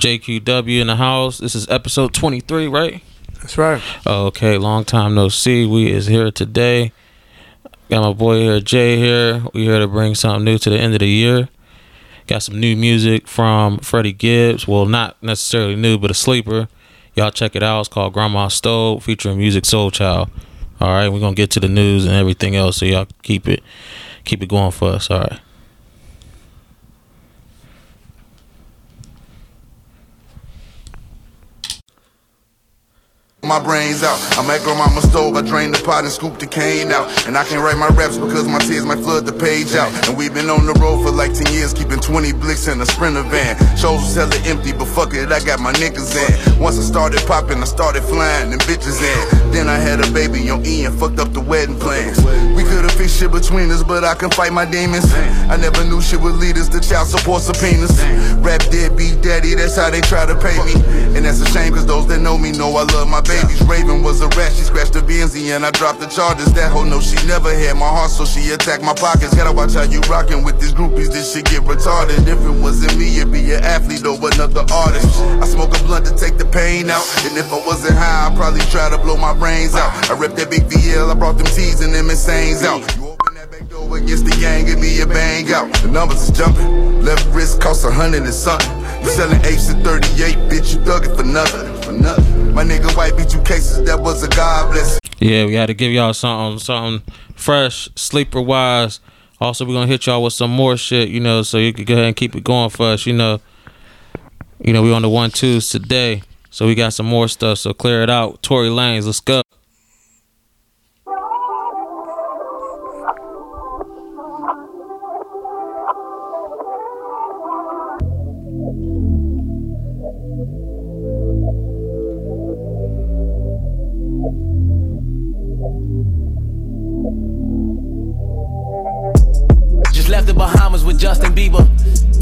JQW in the house. This is episode 23, right? That's right. Okay, long time no see. We is here today. Got my boy here, Jay here. We here to bring something new to the end of the year. Got some new music from Freddie Gibbs. Well, not necessarily new, but a sleeper. Y'all check it out. It's called Grandma Stole, featuring Musiq Soulchild. All right, we're gonna get to the news and everything else, so y'all keep it keep it going for us. All right. My brains out. I'm at grandmama's stove, I drain the pot and scoop the cane out. And I can't write my raps because my tears might flood the page out. And we've been on the road for like 10 years, keeping 20 blicks in a sprinter van. Shows was hella empty, but fuck it, I got my niggas in. Once I started popping, I started flying and bitches in. Then I had a baby on E and fucked up the wedding plans. We could've fixed shit between us, but I can fight my demons. I never knew shit would lead us to child support subpoenas. Rap deadbeat daddy, that's how they try to pay me. And that's a shame, cause those that know me know I love my babies. Raven was a rat, she scratched the Benzie and I dropped the charges. That hoe know she never had my heart, so she attacked my pockets. Gotta watch how you rockin' with these groupies, this shit get retarded. If it wasn't me, it'd be an athlete or another artist. I smoke a blunt to take the pain out, and if I wasn't high, I'd probably try to blow my brains out. I ripped that big VL, I brought them T's and them insanes out. You open that back door against the gang, give me a bang out. The numbers is jumping, left wrist costs a hundred and something. You selling apes at 38, bitch, you it for nothing, for nothing. My nigga white beat you cases, that was a God bless. Yeah, we had to give y'all something, something fresh, sleeper wise. Also, we're gonna hit y'all with some more shit, you know, so you can go ahead and keep it going for us, you know. You know, we on the one twos today, so we got some more stuff. So clear it out. Tory Lanez, let's go. Justin Bieber.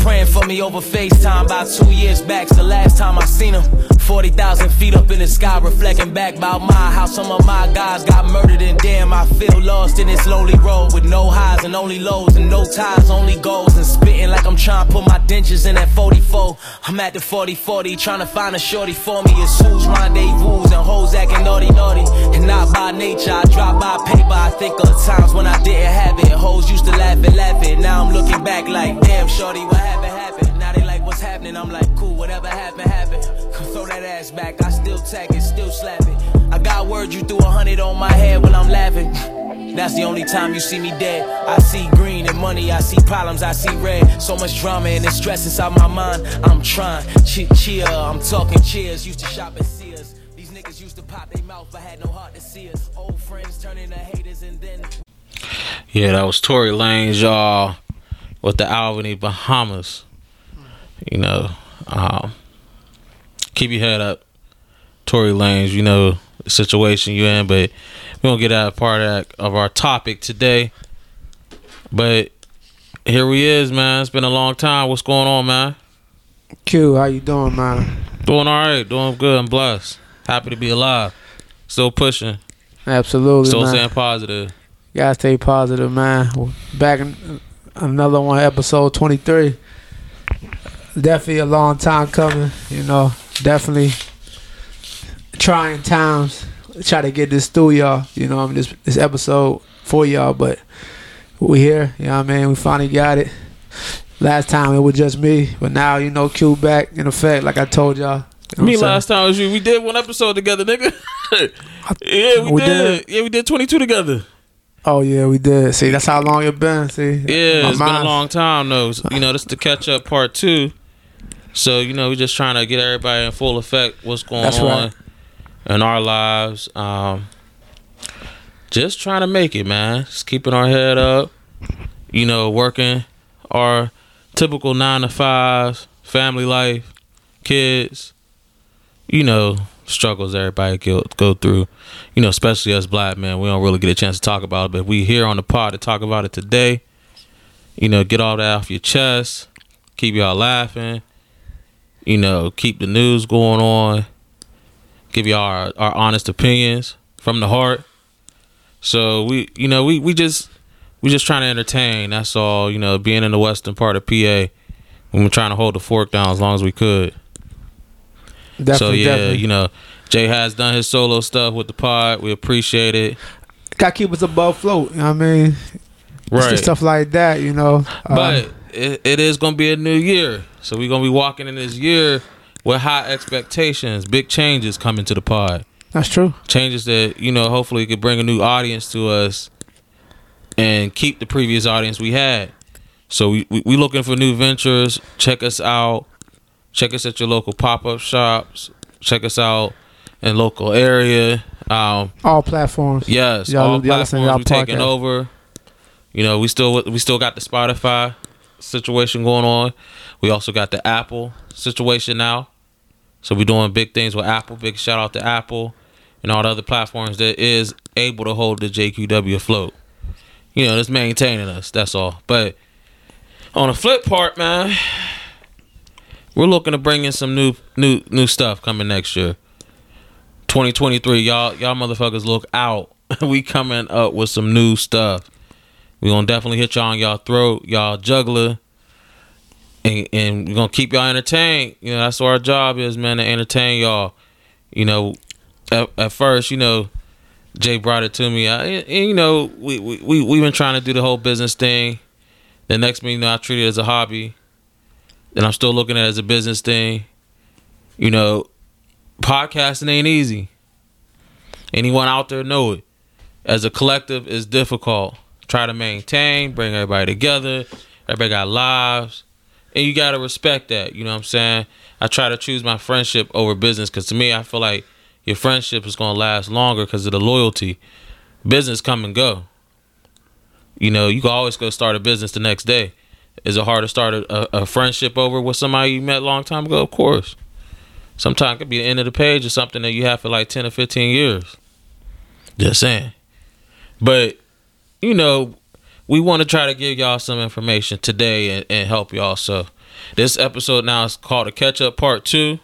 Praying for me over FaceTime about two years back. It's the last time I seen him. 40,000 feet up in the sky, reflecting back about my house. Some of my guys got murdered, and damn, I feel lost in this lonely road with no highs and only lows and no ties, only goals. And spitting like I'm trying to put my dentures in that 44. I'm at the 40 40, trying to find a shorty for me. It's who's rendezvous and hoes acting naughty naughty. And not by nature, I drop by paper. I think of times when I didn't have it. Hoes used to laugh and laugh it. Now I'm looking back like, damn, shorty, what happened. What's happening? I'm like, cool, whatever happened, happened. Throw that ass back, I still tag it, still slap it. I got word you threw a hundred on my head when I'm laughing. That's the only time you see me dead. I see green and money, I see problems, I see red. So much drama and stress inside my mind. I'm trying, Ch- cheer, I'm talking cheers. Used to shop at Sears. These niggas used to pop their mouth, but had no heart to see us. Old friends turning to haters and then. Yeah, that was Tory Lanez, y'all, with the Albany Bahamas. You know, um, keep your head up, Tory Lanez. You know the situation you in, but we don't get out of part of, that, of our topic today. But here we is, man. It's been a long time. What's going on, man? Q, how you doing, man? Doing all right. Doing good. I'm blessed. Happy to be alive. Still pushing. Absolutely, Still man. staying positive. Gotta stay positive, man. Back in another one, episode 23. Definitely a long time coming, you know. Definitely trying times. Try to get this through y'all, you know, I mean, this this episode for y'all, but we here, you know what I mean? We finally got it. Last time it was just me, but now you know Q back in effect, like I told y'all. You know Me last time was you. We did one episode together, nigga. yeah, we, We did. did? Yeah, we did 22 together. Oh yeah, we did. See, that's how long it been. See, Yeah, My it's been a long time though. You know, this is the catch up part two. So you know, we're just trying to get everybody in full effect. What's going That's on right. in our lives? Um, just trying to make it, man. Just keeping our head up. You know, working our typical nine to fives, family life, kids. You know, struggles everybody go, go through. You know, especially us black men, we don't really get a chance to talk about it. But we here on the pod to talk about it today. You know, get all that off your chest. Keep y'all laughing. You know, keep the news going on. Give y'all our, our honest opinions from the heart. So we, you know, we we just we just trying to entertain. That's all. You know, being in the western part of PA, we were trying to hold the fork down as long as we could. Definitely, so yeah, definitely. you know, Jay has done his solo stuff with the pod. We appreciate it. Got to keep us above float. You know what I mean? Right. Stuff like that, you know. But um, it, it is gonna be a new year, so we're gonna be walking in this year with high expectations, big changes coming to the pod. that's true. Changes that you know, hopefully, could bring a new audience to us and keep the previous audience we had. So we we, we looking for new ventures. Check us out. Check us at your local pop up shops. Check us out in local area. Um, All platforms. Yes, Y'all- all platforms y'all we taking over. You know, we still we still got the Spotify situation going on. We also got the Apple situation now. So we're doing big things with Apple. Big shout out to Apple and all the other platforms that is able to hold the JQW afloat. You know, just maintaining us. That's all. But on the flip part, man, we're looking to bring in some new new new stuff coming next year. 2023, y'all y'all motherfuckers look out. we coming up with some new stuff. We gonna definitely hit y'all on y'all throat, y'all juggler. And, and we're gonna keep y'all entertained. You know, that's what our job is, man, to entertain y'all. You know, at, at first, you know, Jay brought it to me. I, and, you know, we, we, we, we've been trying to do the whole business thing. The next thing you know, I treat it as a hobby. And I'm still looking at it as a business thing. You know, podcasting ain't easy. Anyone out there know it. As a collective, it's difficult. Try to maintain, bring everybody together. Everybody got lives. And you gotta respect that. You know what I'm saying? I try to choose my friendship over business because to me, I feel like your friendship is gonna last longer because of the loyalty. Business come and go. You know, you can always go start a business the next day. Is it hard to start a, a, a friendship over with somebody you met a long time ago? Of course. Sometimes it could be the end of the page or something that you have for like 10 or 15 years. Just saying. But, you know, we want to try to give y'all some information today and, and help y'all. So, this episode now is called a catch up part two.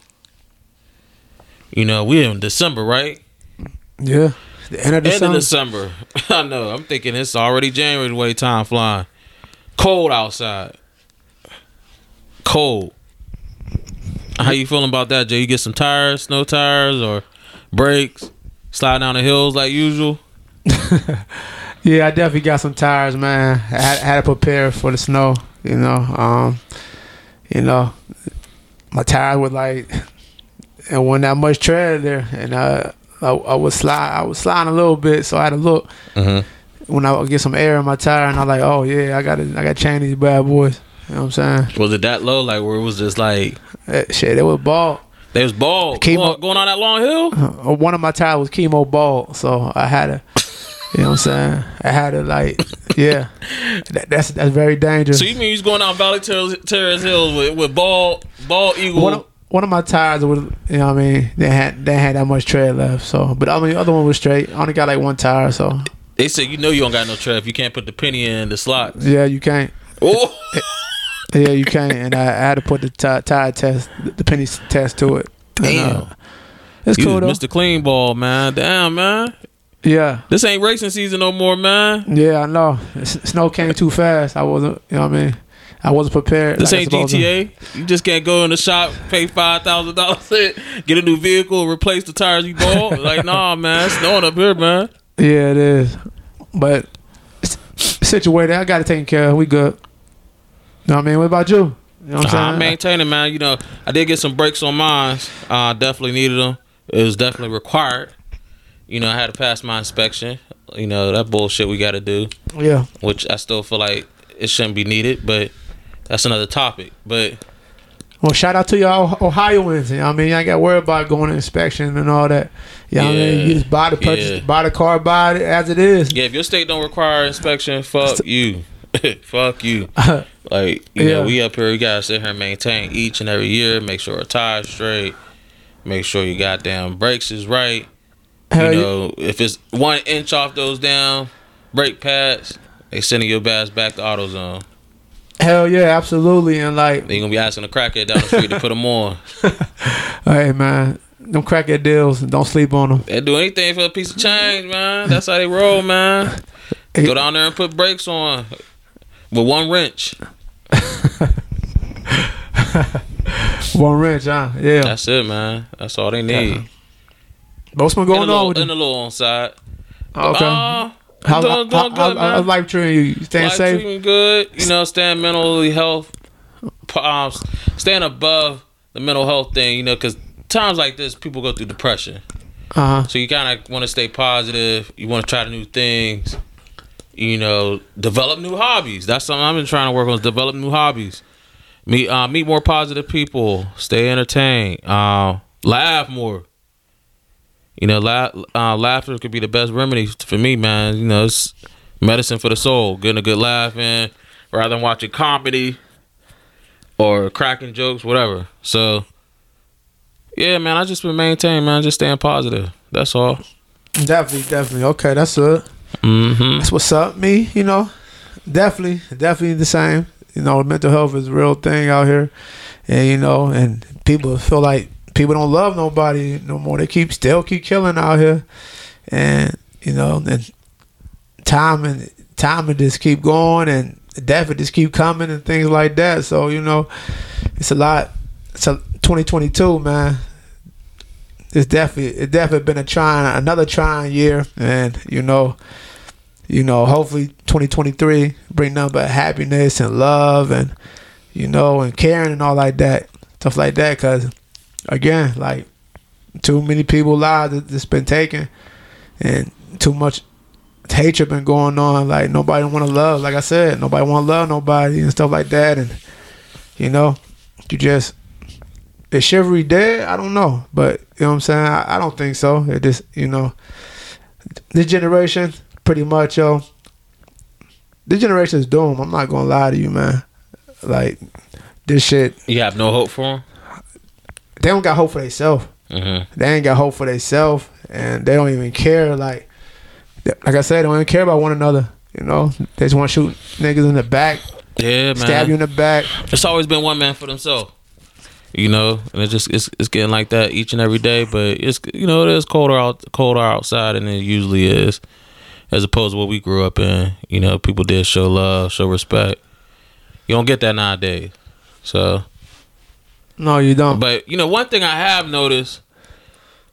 You know, we're in December, right? Yeah. The end of End summer. of December. I know. I'm thinking it's already January the way time flying. Cold outside. Cold. How you feeling about that, Jay? You get some tires, snow tires, or brakes? Slide down the hills like usual. Yeah, I definitely got some tires, man. I had, had to prepare for the snow. You know, um, you know, my tires were like, and wasn't that much tread there, and uh, I, I was slide, I was sliding a little bit, so I had to look Mm-hmm. when I would get some air in my tire, and I'm like, oh yeah, I got to, I got to change these bad boys. You know what I'm saying? Was it that low? Like where it was just like Eh, shit, it was bald. they was bald Chemo- going, going on that long hill? Uh, One of my tires was chemo bald, so I had to. You know what I'm saying? I had to like, yeah. That, that's that's very dangerous. So you mean you was going down Valley Terrace, Terrace Hills with, with ball bald eagle? one of, one of my tires was, you know what I mean, they had they had that much tread left. So, but I mean, the other one was straight. I only got like one tire, so they said you know you don't got no tread if you can't put the penny in the slot. yeah, you can't. Oh. Yeah, you can't. And I, I had to put the ti- tire test, the penny test to it. And, Damn. uh, it's You cool though. Mr. Clean Ball, man. Damn, man. Yeah, This ain't racing season no more, man. yeah, I know. Snow came too fast. I wasn't, you know what I mean. I wasn't prepared. This like ain't supposed to. GTA. You just can't go in the shop, pay five thousand dollars, get a new vehicle, replace the tires you bought. like, nah, man, it's snowing up here, man. Yeah, it is. But situated, I got it taken care of. We good. You know what I mean? What about you? You know what I'm saying? I'm maintaining, man. You know, I did get some brakes on mine. Uh, definitely needed them. It was definitely required. You know, I had to pass my inspection. You know, that bullshit we got to do, yeah. which I still feel like it shouldn't be needed, but that's another topic. But Well, shout out to y'all Ohioans. You know what I mean? You ain't got to worry about going to inspection and all that. You know what I mean? Yeah. You just buy the purchase, Yeah. buy the car, buy it as it is. yeah, if your state don't require inspection, fuck you. fuck you. Like, you Yeah. know, we up here, we gotta sit here and maintain each and every year, make sure our tires straight, make sure your goddamn brakes is right. Hell you know, if it's one inch off those down brake pads, they sending your bass back to AutoZone. Hell yeah, absolutely. And like, Then you gonna be asking the crackhead down the street to put them on. hey man, them crackhead deals, don't sleep on them. They do anything for a piece of change, man. That's how they roll, man. Go down there and put brakes on with one wrench. One wrench, huh? Yeah. That's it, man. That's all they need. Uh-huh. What's been And a going little, on with and a little on side. Okay. Uh, How, doing, doing how, good, how, how's life treating you? Staying Life safe? treating good. You know, staying mentally health, um, staying above the mental health thing. You know, because times like this, people go through depression. Uh huh. So you kind of want to stay positive. You want to try new things. You know, develop new hobbies. That's something I've been trying to work on. Is develop new hobbies. Meet uh, meet more positive people. Stay entertained. Uh, laugh more. You know, laugh, uh, laughter could be the best remedy for me, man. You know, it's medicine for the soul. Getting a good laugh in, rather than watching comedy or cracking jokes, whatever. So, yeah, man, I just been maintaining, man, just staying positive. That's all. Definitely, definitely. Okay, that's it. Mm-hmm. That's what's up. Me, you know, definitely, definitely the same. You know, mental health is a real thing out here, and you know, and people feel like people don't love nobody no more. They keep still keep killing out here, and you know, and time and time and just keep going, and death would just keep coming and things like that. So you know, it's a lot. It's a 2022, man. It's definitely it definitely been a trying another trying year, and you know you know, hopefully 2023 bring but happiness and love and, you know, and caring and all like that, stuff like that. Cause again, like too many people lives that- that's been taken and too much hatred been going on. Like nobody want to love, like I said, nobody want to love nobody and stuff like that. And, you know, you just, is chivalry dead? I don't know. But, you know what I'm saying? I, I don't think so. It just, you know, this generation, pretty much, yo. This generation is doomed. I'm not gonna lie to you, man. Like this shit, You have no hope for him. They don't got hope for themselves. Mm-hmm. They ain't got hope for themselves, and they don't even care. Like, like I said, they don't even care about one another. You know, they just want to shoot niggas in the back, Yeah, man. stab you in the back. It's always been one man for themselves. You know, and it's just it's it's getting like that each and every day. But it's you know it is colder out colder outside and it usually is, as opposed to what we grew up in. You know, people did show love, show respect. You don't get that nowadays. So, No, you don't. but you know, one thing I have noticed,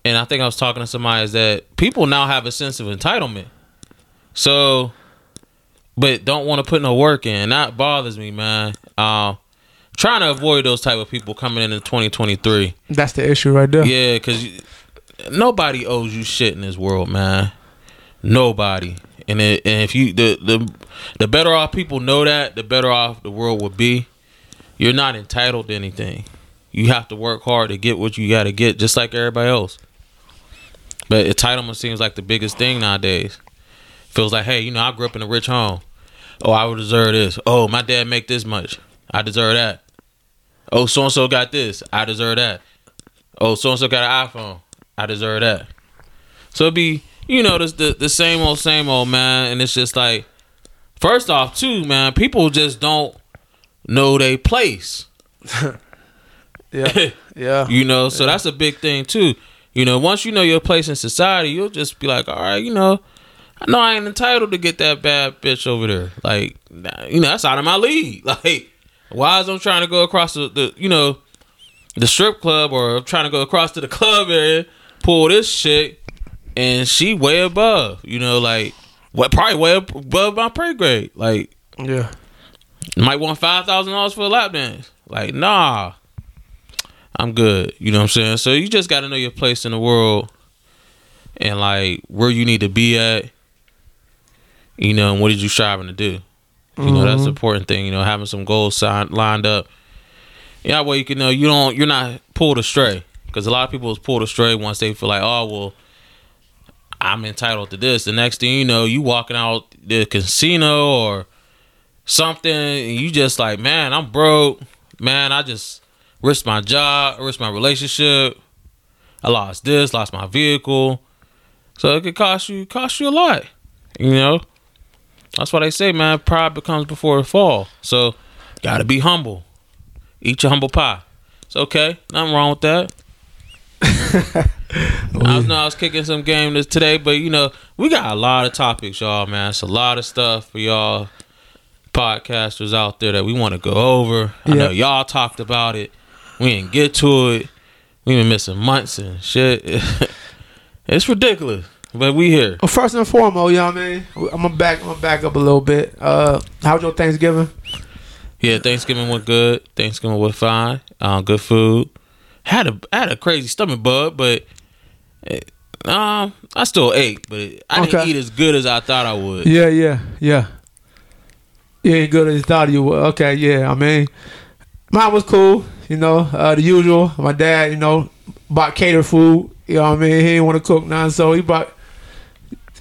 and I think I was talking to somebody, is that people now have a sense of entitlement. So, but don't want to put no work in. That bothers me, man. Um, trying to avoid those type of people coming in in 2023. That's the issue right there. Yeah, because nobody owes you shit in this world, man. Nobody. And, it, and if you the the the better off people know that, the better off the world would be. You're not entitled to anything. You have to work hard to get what you got to get, just like everybody else. But entitlement seems like the biggest thing nowadays. Feels like, hey, you know, I grew up in a rich home. Oh, I would deserve this. Oh, my dad make this much. I deserve that. Oh, so and so got this. I deserve that. Oh, so and so got an iPhone. I deserve that. So it'd be, you know, this the, the same old, same old, man. And it's just like, first off, too, man, people just don't know their place. Yeah, yeah. You know, so that's a big thing too. You know, once you know your place in society, you'll just be like, all right, you know, I know I ain't entitled to get that bad bitch over there. Like, nah, you know, that's out of my league. Like, why is I'm trying to go across the, the you know, the strip club or I'm trying to go across to the club area, pull this shit, and she way above. You know, like, what probably way above my pay grade. Like, Yeah. might want five thousand dollars for a lap dance. Like, nah. I'm good. You know what I'm saying? So you just gotta know your place in the world and like where you need to be at. You know, and what did you striving to do? You know, that's mm-hmm. the important thing, you know, having some goals signed, lined up. Yeah, way you can know you don't you're not pulled astray. Because a lot of people is pulled astray once they feel like, oh well, I'm entitled to this. The next thing you know, you walking out the casino or something, and you just like, man, I'm broke. Man, I just risked my job, risked my relationship. I lost this, lost my vehicle. So it could cost you cost you a lot. You know? That's why they say, man, pride becomes before a fall. So gotta be humble. Eat your humble pie. It's okay. Nothing wrong with that. I was, no, I was kicking some game this today, but you know, we got a lot of topics, y'all, man. It's a lot of stuff for y'all podcasters out there that we want to go over. I Yeah. know y'all talked about it. We didn't get to it. We been missing months and shit. it's ridiculous. But we here. Well, first and foremost, you know what I mean. I'm gonna back. I'm gonna back up a little bit. Uh, how was your Thanksgiving? Yeah, Thanksgiving went good. Thanksgiving was fine. Um, good food. Had a had a crazy stomach bug, but eh, um, I still ate, but I didn't eat as good as I thought I would. Yeah, yeah, yeah. You ain't good as you thought you were. Okay, yeah. I mean, mine was cool. You know, uh, the usual. My dad, you know, bought cater food. You know what I mean? He didn't want to cook none, so he bought,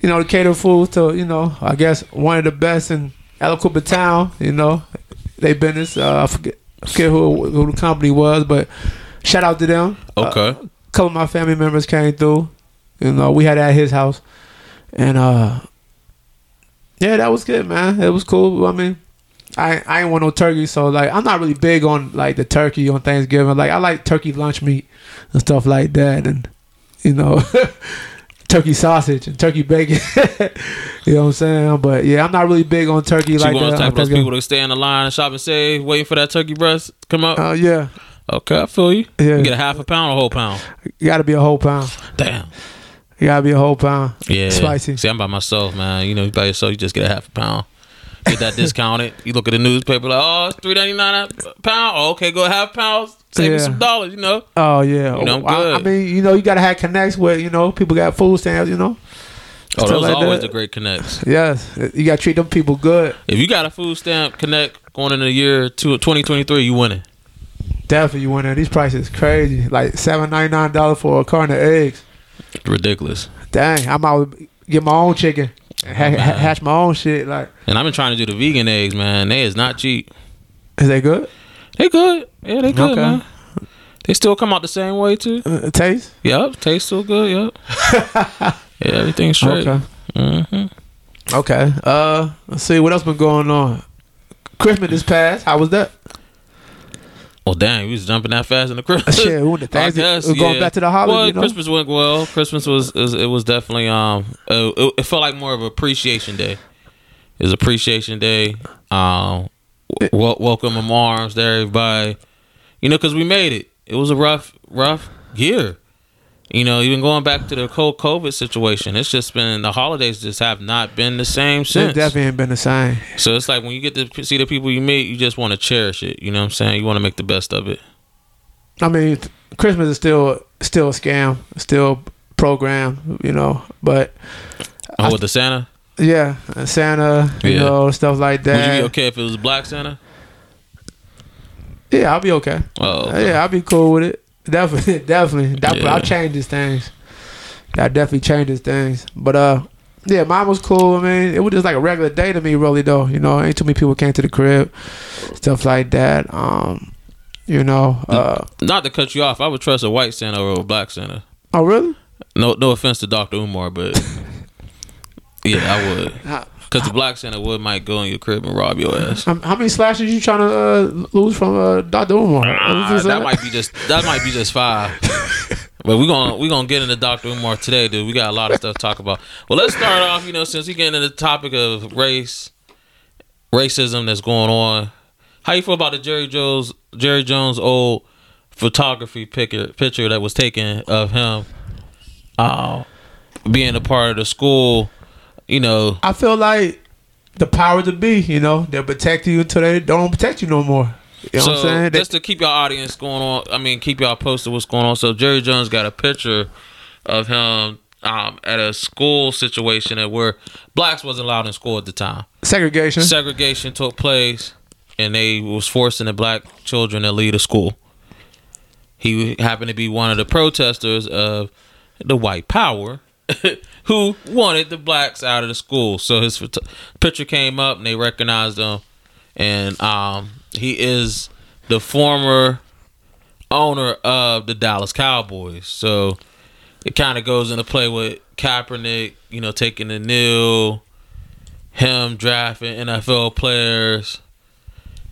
you know, the cater food to, you know, I guess one of the best in Aliquippa town. You know, they business. Uh, I forget, I forget who who the company was, but shout out to them. Okay. Uh, couple of my family members came through. You know, we had at his house, and uh, yeah, that was good, man. It was cool. I mean, I I ain't want no turkey, so like I'm not really big on like the turkey on Thanksgiving. Like I like turkey lunch meat and stuff like that, and you know, turkey sausage and turkey bacon. you know what I'm saying? But yeah, I'm not really big on turkey like you want that. to on type those people to stay in the line and shop and save, waiting for that turkey breast to come up? Uh, yeah, okay, I feel you. Yeah. You get a half a pound or a whole pound? you got to be a whole pound. Damn. You got to be a whole pound. Yeah. Spicy. See, I'm by myself, man. You know, you by yourself, you just get a half a pound. Get that discounted. You look at the newspaper, like, oh, it's three ninety nine a pound. Oh, okay, go half pound. Save me some dollars, you know. Oh yeah, You know, I, I mean, you know, you gotta have connects with you know people got food stamps. You know, Oh, those like always that. the great connects. yes, you gotta treat them people good. If you got a food stamp connect going into the year two, 2023, you winning. Definitely, you winning. These prices crazy. Like seven ninety nine dollars for a carton of eggs. Ridiculous. Dang, I'm out to get my own chicken, ha- ha- hatch my own shit. Like, And I've been trying to do the vegan eggs, man. They is not cheap. is they good? They good. Yeah, they good, Okay. man. They still come out the same way too. Uh, taste? Yep, taste still good. Yep. yeah, everything's straight. Okay. hmm Okay. Uh, let's see what else been going on. Christmas is past. How was that? Well, dang, we was jumping that fast in the Christmas. Shit, we went to I Thanksgiving. guess, We're going yeah. back to the holiday. Well, you know? Christmas went well. Christmas was, was it was definitely um uh, it, it felt like more of appreciation day. It was appreciation day. Um, wel- welcome arms to everybody. You know, because we made it. It was a rough rough year. You know, even going back to the whole COVID situation, it's just been the holidays just have not been the same It since. definitely ain't been the same. So it's like when you get to see the people you meet, you just want to cherish it. You know what I'm saying? You want to make the best of it. I mean, Christmas is still still a scam, still program, you know. But Oh, with the Santa, yeah, uh, Santa, you Yeah. know, stuff like that. would you be okay if it was Black Santa? Yeah, I'll be okay. Oh, Uh, Yeah, I'll be cool with it. Definitely, definitely. That Yeah. I'll change these things. That definitely changes things. But uh, yeah, mine was cool. I mean, it was just like a regular day to me, really. Though, you know, ain't too many people came to the crib, stuff like that. Um, you know. Uh, Not to cut you off, I would trust a white Santa over a black Santa. oh really? No, no offense to Doctor Umar, but yeah, I would. Because the black center would might go in your crib and rob your ass. how how many slashes you trying to uh, lose from uh, Doctor Umar? Ah, that might be just that might be just five. But we're gonna we gonna get into Dr. Umar today, dude. We got a lot of stuff to talk about. Well, let's start off, you know, since we getting into the topic of race, racism that's going on. How you feel about the Jerry Jones Jerry Jones old photography picture picture that was taken of him uh, being a part of the school, you know, I feel like the power to be, you know, they'll protect you until they don't protect you no more. You know so what I'm saying? They- just to keep your audience going on, I mean, keep y'all posted what's going on. So Jerry Jones got a picture of him um, at a school situation at where blacks wasn't allowed in school at the time. segregation. Segregation took place, and they was forcing the black children to leave the school. He happened to be one of the protesters of the white power who wanted the blacks out of the school. So his picture came up, and they recognized him, and um, he is the former owner of the Dallas Cowboys. So it kind of goes into play with Kaepernick, you know, taking the nil, him drafting NFL players,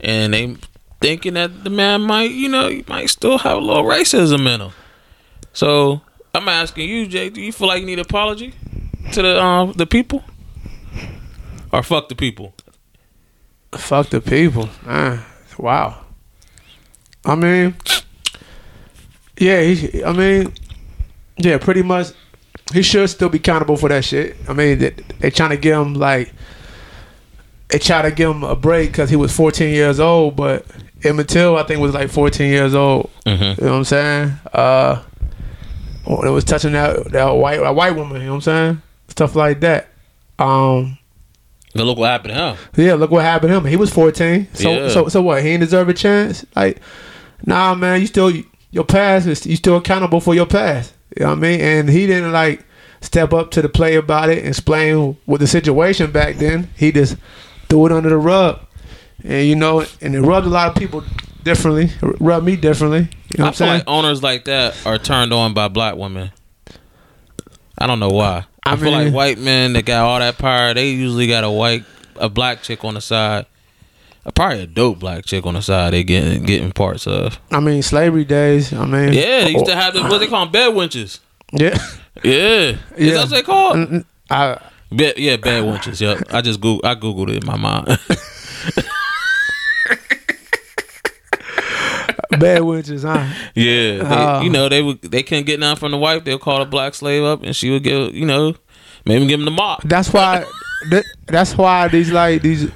and they thinking that the man might, you know, might still have a little racism in him. So I'm asking you, Jay, do you feel like you need an apology to the um the people, or fuck the people? Fuck the people. Wow. I mean, Yeah, he, I mean, yeah, pretty much. He should still be accountable for that shit. I mean, they, they trying to give him like, they try to give him a break because he was 14 years old, but Emmett Till, I think, was like 14 years old. Mm-hmm. You know what I'm saying? Uh, it was touching that that white a white woman. You know what I'm saying? Stuff like that. Um, But look what happened to him. yeah, look what happened to him. He was 14. So Yeah. so so what? He didn't deserve a chance? Like, nah, man. You still your past is you still accountable for your past. You know what I mean? And he didn't like step up to the play about it, and explain what the situation back then. He just threw it under the rug, and you know, and it rubbed a lot of people differently. rub me differently. You know I what I'm feel saying? like owners like that are turned on by black women. I don't know why. I, I feel mean- like white men that got all that power, they usually got a white, a black chick on the side. Probably a dope black chick on the side. They getting getting parts of. I mean, slavery days. I mean, Yeah, they used to have the what they call them bed wenches. yeah. Yeah, is Yeah. that what they called? I, Bed, yeah, bed wenches. Yep. I just Google, I googled it in my mind. bad witches, huh? yeah, they, Oh. you know they would they couldn't get nothing from the wife. They'll call the black slave up, and she would give you know maybe give him the mop. That's why. that, that's why these like these.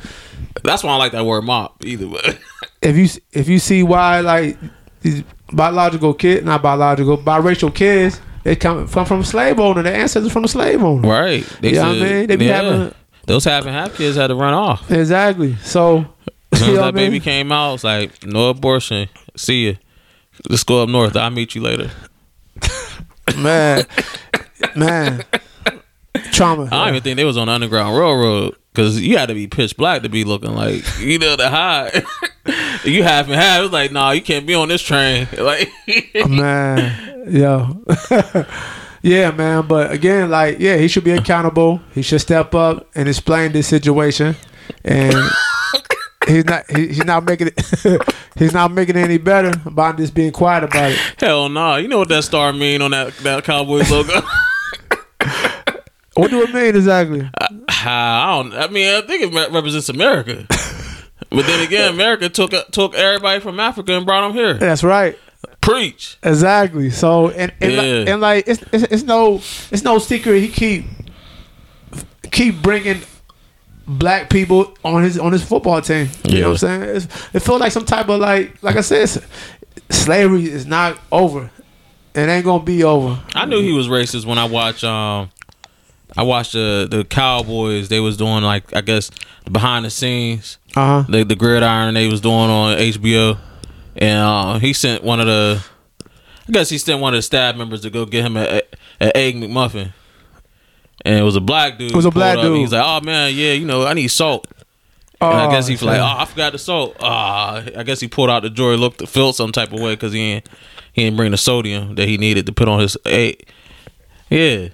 That's why I like that word mop. Either way. If you if you see why like these biological kids, not biological, biracial kids, they come from from slave owner. Their ancestors from a slave owner. Right. They Yeah, I mean, they be having- those half and half kids had to run off. Exactly. So. As soon you as know that what I mean? baby came out, it's like no abortion. See you. Let's go up north. I'll meet you later. man, man, trauma. I don't even think they was on the underground railroad because you had to be pitch black to be looking like you know the high. you half and half. It was like, nah, you can't be on this train. Like, man, yo, yeah, man. But again, like, yeah, he should be accountable. He should step up and explain this situation, and he's not. He, he's not making it. he's not making it any better by just being quiet about it. hell nah. You know what that star mean on that that Cowboys logo? What do it mean exactly? I don't. I mean, I think it represents America. But then again, America took took everybody from Africa and brought them here. That's right. Preach. Exactly. So and and, like, and like it's, it's it's no it's no secret he keep keep bringing black people on his on his football team. You know what I'm saying? It's, it feels like some type of like like I said, slavery is not over. It ain't gonna be over. I knew he was racist when I watched um I watched the the Cowboys. They was doing like I guess behind the scenes, Uh huh. the the gridiron they was doing on HBO, and uh, he sent one of the I guess he sent one of the staff members to go get him a, a, a egg McMuffin, and it was a black dude. It was a black dude. He's like, oh man, yeah, you know, I need salt. Oh, And I guess he's like, oh, I forgot the salt. Ah, I guess he pulled out the drawer, looked, felt some type of way because he ain't, he didn't bring the sodium that he needed to put on his egg. Yeah,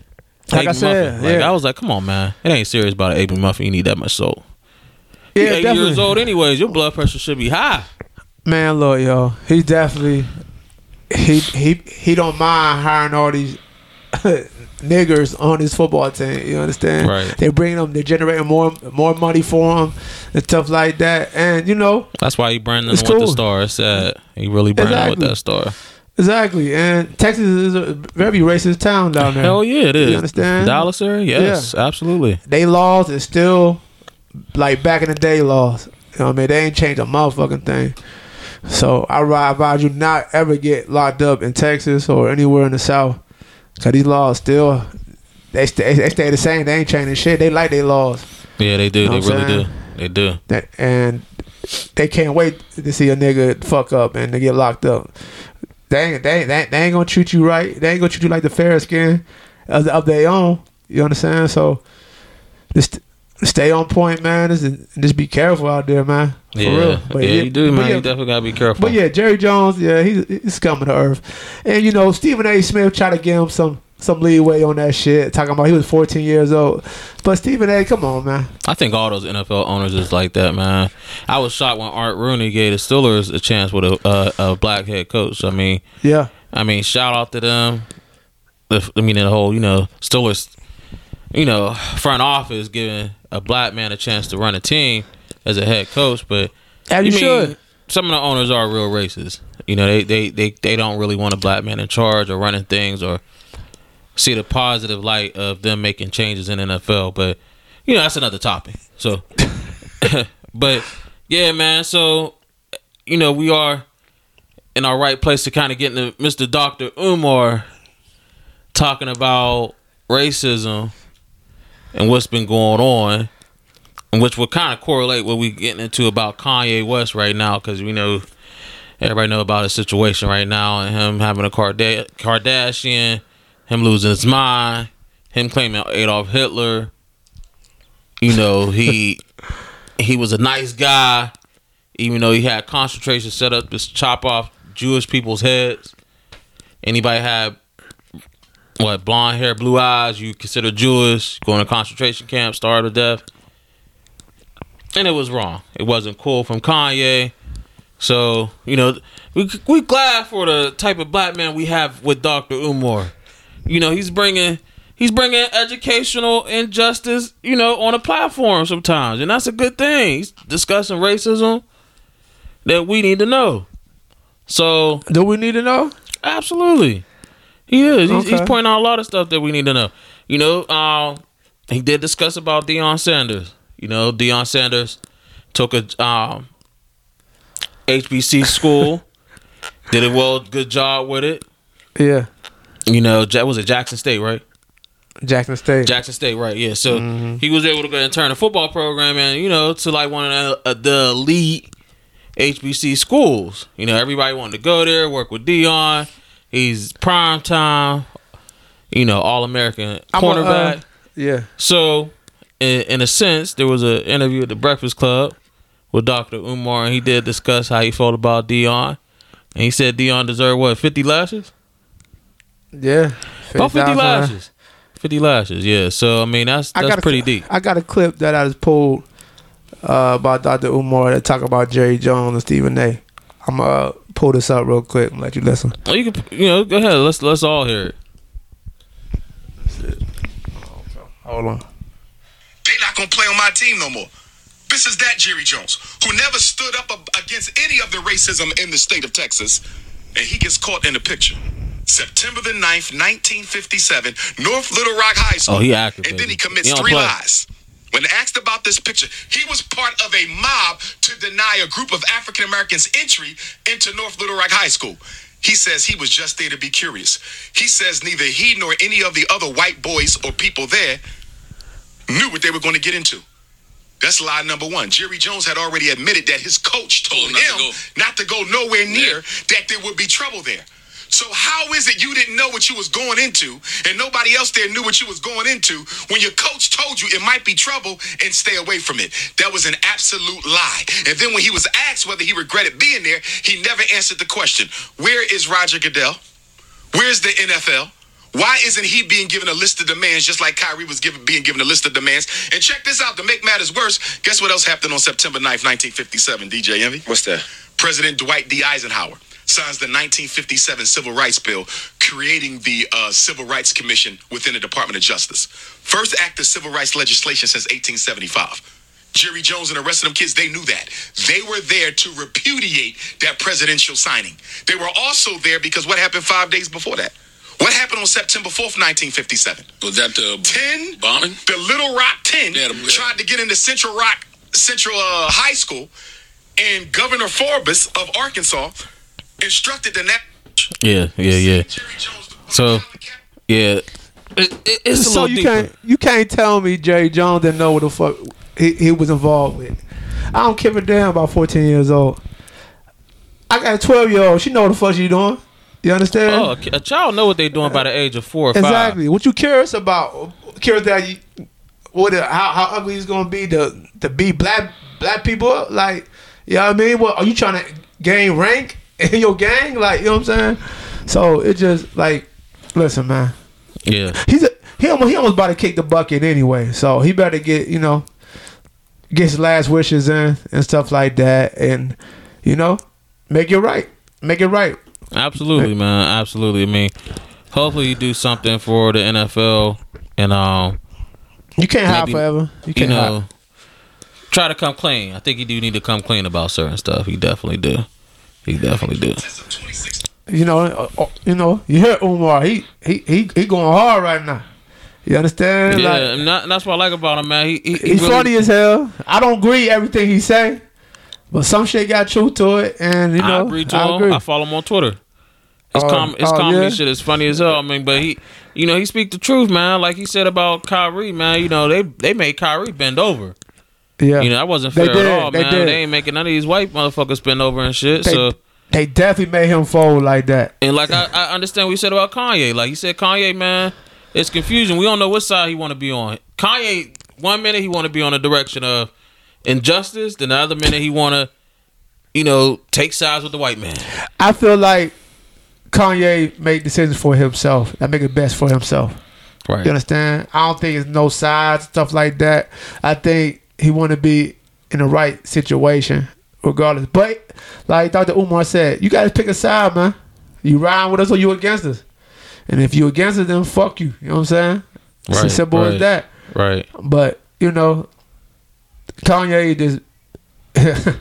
Like I said, like, yeah. I was like, come on, man, it ain't serious about an egg muffin. You need that much salt. yeah, You're eight definitely. years old, anyways. Your blood pressure should be high. Man, look, yo, he definitely he he he don't mind hiring all these niggers on his football team. You understand? Right. They bring them. They're generating more more money for him and stuff like that. And you know That's why he branded It's with the star. It's sad. He really branded with that star. exactly. And Texas is a very racist town down there. Hell yeah, it is. You understand? Dallas area? Yes, absolutely. They laws is still like back in the day laws. You know what I mean? They ain't changed a motherfucking thing. So I advise you not ever get locked up in Texas or anywhere in the South. Cause these laws still they stay they stay the same. They ain't changing shit. They like their laws. Yeah, they do. Know They really saying? do. They do. That and they can't wait to see a nigga fuck up and they get locked up. They ain't they, they, they ain't gonna treat you right. They ain't gonna treat you like the fair skin of, of their own. You understand? So stay on point, man. Just, just be careful out there, man. For yeah, real. But yeah, you do, man. yeah, you definitely gotta be careful. but yeah, Jerry Jones, yeah, he's he's coming to earth. And you know, Stephen A. Smith tried to give him some some leeway on that shit, talking about he was 14 years old. But Stephen A. Come on, man. I think all those NFL owners is like that, man. I was shocked when Art Rooney gave the Steelers a chance with a a, a black head coach. I mean, Yeah, I mean, shout out to them. I mean, the whole you know Steelers, you know, front office giving a black man a chance to run a team as a head coach, but and you, mean- should. some of the owners are real racist. You know, they they they, they don't really want a black man in charge or running things or see the positive light of them making changes in NFL. But you know, that's another topic. So, but yeah, man. So you know, we are in our right place to kind of get into Mr. Doctor Umar talking about racism and what's been going on, and which will kind of correlate what we're getting into about Kanye West right now, because we know everybody know about his situation right now and him having a Kardashian, him losing his mind, him claiming Adolf Hitler. You know he he was a nice guy, even though he had concentration set up to chop off Jewish people's heads. Anybody had what blonde hair, blue eyes, you consider Jewish, going to concentration camp, starved to death. And it was wrong. It wasn't cool from Kanye. So, you know, we we glad for the type of black man we have with Dr. Umar. You know, he's bringing he's bringing educational injustice, you know, on a platform sometimes, and that's a good thing. He's discussing racism that we need to know. So, Do we need to know? Absolutely. He is. He's, he's pointing out a lot of stuff that we need to know. You know, um, he did discuss about Deion Sanders. You know, Deion Sanders took a um, HBC school, did a well, good job with it. Yeah. You know, Ja- was it Jackson State, right? Jackson State. Jackson State, right? Yeah. So he was able to go and turn a football program and you know to like one of the, uh, the elite HBC schools. You know, everybody wanted to go there, work with Deion. He's prime time. You know, all American uh, cornerback. yeah. So, in, in a sense, there was an interview at the Breakfast Club with Dr. Umar, and he did discuss how he felt about Deion. And he said Deion deserved what, 50 lashes? Yeah. About 50 $50,000. lashes. 50 lashes, yeah. So, I mean, that's I got a pretty deep. I got a clip that I just pulled uh, about Dr. Umar that talk about Jerry Jones and Stephen A. I'm gonna uh, pull this out real quick and let you listen. Well, you can, you know, go ahead. Let's let's all hear it. Hold on. They not gonna play on my team no more. This is that Jerry Jones, who never stood up against any of the racism in the state of Texas, and he gets caught in the picture. September the 9th, 1957, North Little Rock High School. Oh, he active, And then he commits He three play. lies. When asked about this picture, he was part of a mob to deny a group of African Americans entry into North Little Rock High School. He says he was just there to be curious. He says neither he nor any of the other white boys or people there knew what they were going to get into. That's lie number one. Jerry Jones had already admitted that his coach told Told him not to him not to go nowhere near that there would be trouble there. So how is it you didn't know what you was going into and nobody else there knew what you was going into when your coach told you it might be trouble and stay away from it? That was an absolute lie. And then when he was asked whether he regretted being there, he never answered the question. Where is Roger Goodell? Where's the NFL? Why isn't he being given a list of demands just like Kyrie was given, being given a list of demands? And check this out to make matters worse, guess what else happened on September 9th, 1957, DJ Envy? What's that? President Dwight D. Eisenhower signs the 1957 Civil Rights Bill, creating the uh, Civil Rights Commission within the Department of Justice. First act of civil rights legislation since 1875. Jerry Jones and the rest of them kids, they knew that. They were there to repudiate that presidential signing. They were also there because what happened five days before that? What happened on September 4th, 1957? Was that the 10 bombing? the Little Rock 10 Yeah, the- tried to get into Central Rock Central uh, High School, and Governor Faubus of Arkansas instructed the net. Yeah, yeah, yeah. So, Yeah, it, it, it's a so little you deeper. can't you can't tell me Jerry Jones didn't know what the fuck he, he was involved with. I don't give a damn about 14 years old. I got a 12 year old. She know what the fuck she doing. You understand? Oh, a child know what they doing by the age of four or five. exactly. What you curious about? Curious that you, what the, how how ugly it's gonna be to to be black black people? Like, you know what I mean? What are you trying to gain rank in your gang? Like, you know what I'm saying? So it just like, listen, man. Yeah, He's a, he almost he almost about to kick the bucket anyway. So he better get you know get his last wishes in and stuff like that, and you know make it right, make it right. absolutely, man, absolutely. I mean, hopefully you do something for the NFL, and um, You can't hide forever. You you can't you know, hide. try to come clean. I think you do need to come clean about certain stuff. You definitely do. He definitely do. You know, uh, uh, you know, you hear Umar. He he he he going hard right now. You understand? Yeah, Like, and that- that's what I like about him, man. He, he, he he's really- funny as hell. I don't agree everything he say, but some shit got truth to it, and you know, I agree to I him. agree. I follow him on Twitter. His, Oh, com- his oh, comedy yeah? shit is funny as hell. I mean, but he, you know, he speak the truth, man. Like he said about Kyrie, man. You know, they they made Kyrie bend over. Yeah, You know, that wasn't They fair did, at all, they man. did. They ain't making none of these white motherfuckers bend over and shit. they, so, they definitely made him fold like that. and like I, I understand what you said about Kanye. Like he said, Kanye, man, it's confusion. We don't know what side he want to be on. Kanye, one minute he want to be on the direction of injustice, then the other minute he want to, you know, take sides with the white man. I feel like Kanye made decisions for himself. That make it best for himself. Right. You understand? I don't think it's no sides stuff like that. I think he want to be in the right situation, regardless. But like Dr. Umar said, you got to pick a side, man. You ride with us or you against us. And if you against us, then fuck you. You know what I'm saying? It's Right, as simple right. as that. Right. But you know, Kanye just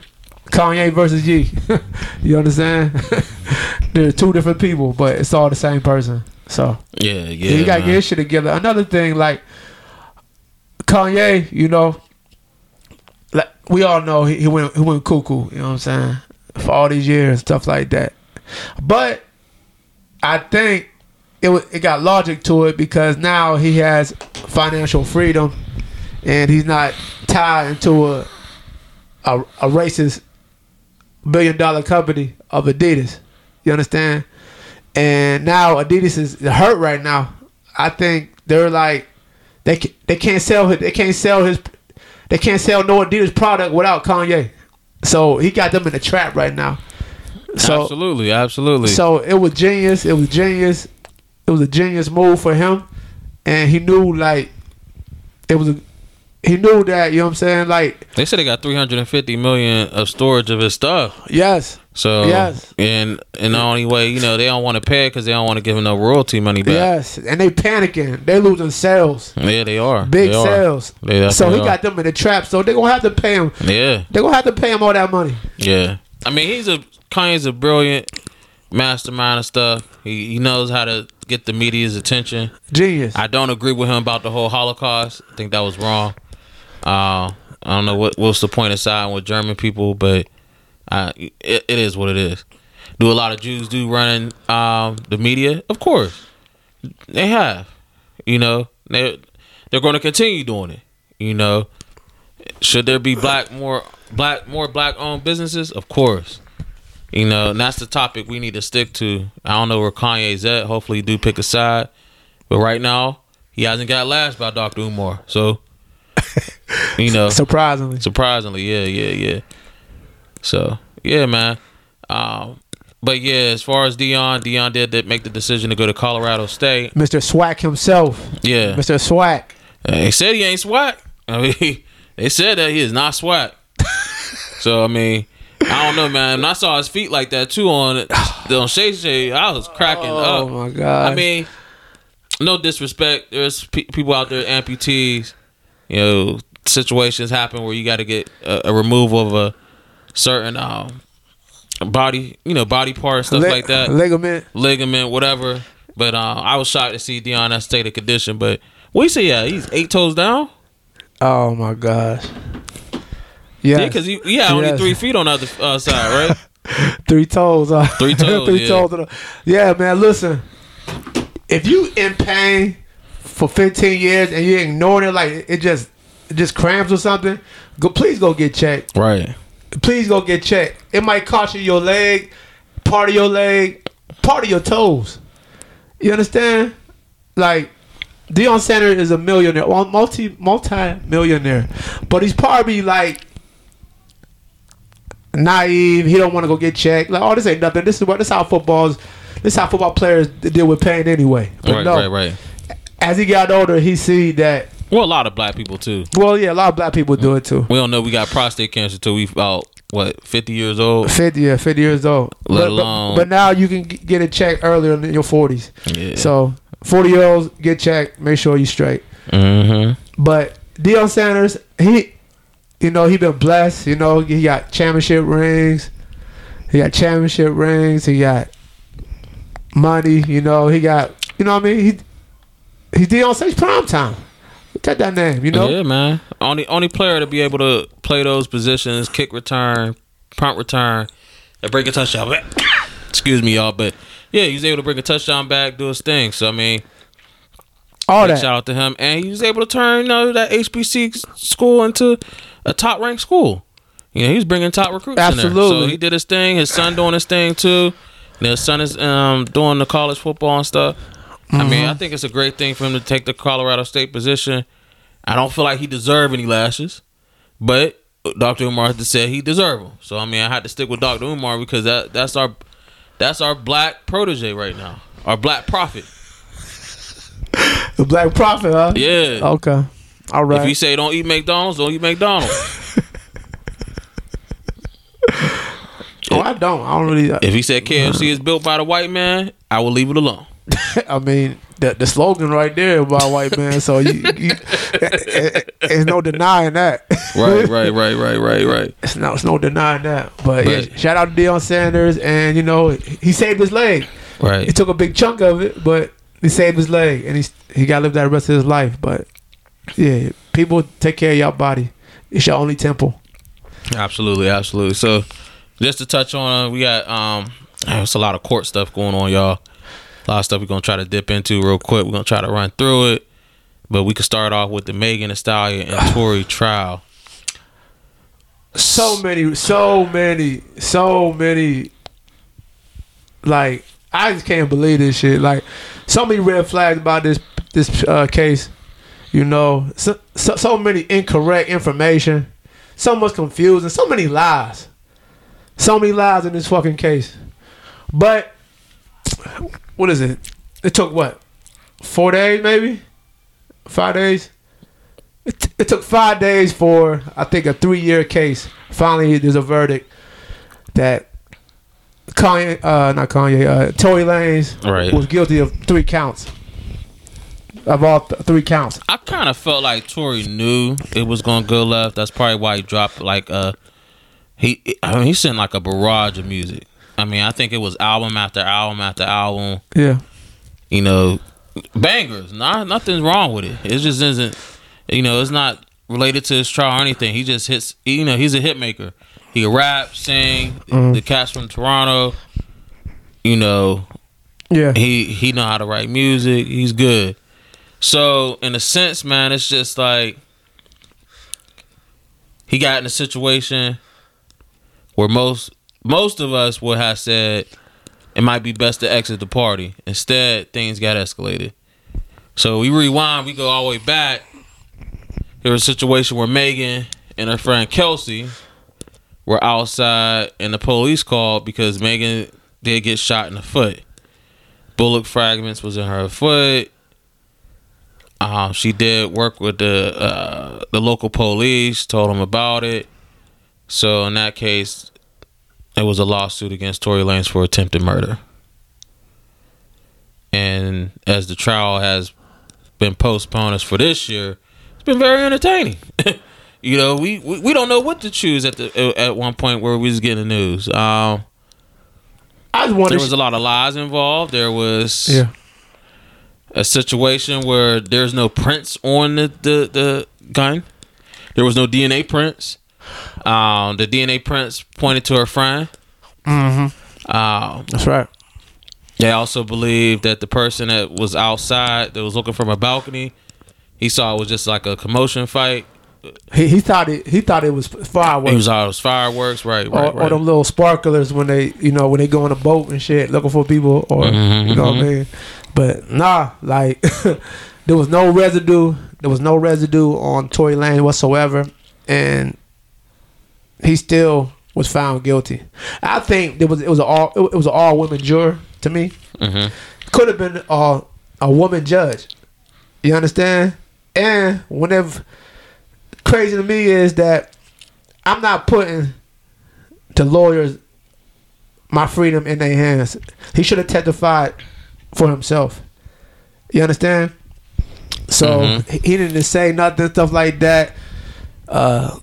Kanye versus Ye. you understand? They're two different people, but it's all the same person. So Yeah, yeah. you gotta man. get shit together. Another thing, like Kanye, you know, like we all know he, he went he went cuckoo. You know what I'm saying? For all these years, and stuff like that. But I think it it got logic to it because now he has financial freedom, and he's not tied into a a, a racist billion dollar company of Adidas. You understand? And now Adidas is hurt right now. I think they're like they they can't sell. They can't sell his. They can't sell no Adidas product without Kanye. So he got them in a trap right now. So absolutely, absolutely. so it was genius. It was genius. It was a genius move for him, and he knew like it was. A, he knew that you know what I'm saying. Like they said they got 350 million of storage of his stuff. yes, So Yes. and and the only way you know they don't want to pay because they don't want to give him no royalty money back. yes, and they panicking. They losing sales, Yeah, they are big They are. sales. They definitely so he are. got them in the trap. So they gonna have to pay him. Yeah, They gonna have to pay him all that money. yeah. I mean, he's a Kanye's a brilliant mastermind of stuff. He he knows how to get the media's attention. Genius. I don't agree with him about the whole Holocaust. I think that was wrong. Uh, I don't know what what's the point of siding with German people, but uh, it, it is what it is. Do a lot of Jews do running um, the media? Of course, they have. You know, they they're going to continue doing it. You know, should there be black more black more black owned businesses? Of course. You know, and that's the topic we need to stick to. I don't know where Kanye's at. Hopefully, he do pick a side. But right now, he hasn't got last by Dr. Umar. So, you know, Surprisingly, surprisingly, yeah, yeah, yeah. So, yeah, man. Um, but yeah, as far as Deion, Deion did, did make the decision to go to Colorado State. Mr. Swack himself, Yeah, Mr. Swack. they said he ain't swag. I mean, they said that he is not swag. so I mean, I don't know, man. When I saw his feet like that too on on Shay Shay, I was cracking Oh up. Oh my god. I mean, no disrespect. There's pe- people out there, amputees. You know, situations happen where you got to get a, a removal of a certain um body, you know, body part, stuff like that, ligament. ligament, whatever. But uh, I was shocked to see Deion that state of condition. But we see. Yeah, he's eight toes down. Oh my gosh. Yeah, Yeah, because he, he had only Yes. three feet on the other uh, side, right? three toes. Uh, Three toes, three yeah. toes. to the- Yeah, man. Listen, if you in pain for 15 years and you ignoring it, like it just it just cramps or something, go please go get checked. right. Please go get checked. It might cost you your leg, part of your leg, part of your toes. You understand? Like Deion Sanders is a millionaire, well, multi multi millionaire, but he's probably like naive. He don't want to go get checked. Like, oh, this ain't nothing. This is what this is how footballs. This is how football players deal with pain anyway. But Right, no, right, right. as he got older, he see that. Well, a lot of black people too. Well, yeah, a lot of black people do it too. We don't know we got prostate cancer till we about what fifty years old. 50, yeah, 50 years old. Let but, alone- but, but now you can get it checked earlier in your 40s. Yeah. So 40 year olds get checked, make sure you straight. Mm-hmm. But Deion Sanders, he you know, he been blessed. You know, he got championship rings. He got championship rings. He got money. You know, he got. You know what I mean? He he did on stage prime time. Take that name. You know. Yeah, man. Only only player to be able to play those positions, kick return, punt return, and bring a touchdown. Excuse me, y'all, but yeah, he was able to bring a touchdown back, do his thing. So I mean, All that. shout out to him, and he was able to turn you know, that HBC school into a top ranked school. You know, he was bringing top recruits. In there. Absolutely. So he did his thing. His son doing his thing too. And his son is um, doing the college football and stuff. I mean, Mm-hmm. I think it's a great thing for him to take the Colorado State position. I don't feel like he deserve any lashes, but Dr. Umar said he deserve them. So I mean, I had to stick with Dr. Umar because that that's our that's our black protege right now, our black prophet. The Black Prophet, huh? Yeah. Okay. All right. If he say don't eat McDonald's, don't eat McDonald's. oh, I don't. I don't really. if he said KFC is built by the white man, I will leave it alone. I mean, the the slogan right there about white man. So you, you there's no denying that. Right, right, right, right, right, right. It's no, it's no denying that. But, yeah, shout out to Deion Sanders, and you know he saved his leg. Right, he took a big chunk of it, but he saved his leg, and he's he got to live that the rest of his life. But yeah, people take care of your body. It's your only temple. Absolutely, absolutely. So, just to touch on, uh, we got um, it's a lot of court stuff going on, y'all. A lot of stuff we're gonna try to dip into real quick. We're gonna try to run through it, but we could start off with the Megan Thee Stallion and Tory trial. So many, so many, so many. Like I just can't believe this shit. Like so many red flags about this this uh, case. You know, so, so so many incorrect information, so much confusion, so many lies, so many lies in this fucking case. But what is it? It took what? Four days, maybe five days. It, t- it took five days for I think a three year case. Finally, there's a verdict that Kanye, uh, not Kanye, uh, Tory Lanez Right. was guilty of three counts. Of all th- three counts. I kind of felt like Tory knew it was gonna go left. That's probably why he dropped like uh he. I mean, he sent like a barrage of music. I mean, I think it was album after album after album. Yeah. you know, bangers. Not nothing's wrong with it. It just isn't. You know, it's not related to his trial or anything. He just hits. You know, he's a hit maker. He can rap, sing. Mm-hmm. The cats from Toronto. You know, Yeah. he he know how to write music. He's good. So in a sense, man, it's just like he got in a situation where most most of us would have said it might be best to exit the party. Instead, things got escalated. So we rewind, we go all the way back. There was a situation where Megan and her friend Kelsey were outside and the police called because Megan did get shot in the foot. Bullet fragments was in her foot. Um, she did work with the uh, the local police, told them about it. So in that case, it was a lawsuit against Tory Lanez for attempted murder. And as the trial has been postponed as for this year, it's been very entertaining. you know, we, we we don't know what to choose at the at one point where we was getting the news. Um, I just wonder. there was a lot of lies involved. There was yeah. a situation where there's no prints on the, the, the gun. There was no DNA prints. Um, the DNA prints pointed to her friend. Mm-hmm. Um, That's right. they also believe that the person that was outside that was looking from a balcony, he saw it was just like a commotion fight. He, he thought it. He thought it was fireworks. He was all those fireworks, right? or, Right, or them little sparklers when they, you know, when they go on a boat and shit, looking for people, or Mm-hmm, you know what I mean. But nah, like there was no residue. There was no residue on Tory Lane whatsoever, and he still was found guilty. I think it was it was a all it was an all women juror to me. Mhm. Could have been a a woman judge. You understand? And whenever crazy to me is that I'm not putting the lawyers my freedom in their hands. He should have testified for himself. You understand? So Mhm. he he didn't say nothing, stuff like that. Uh,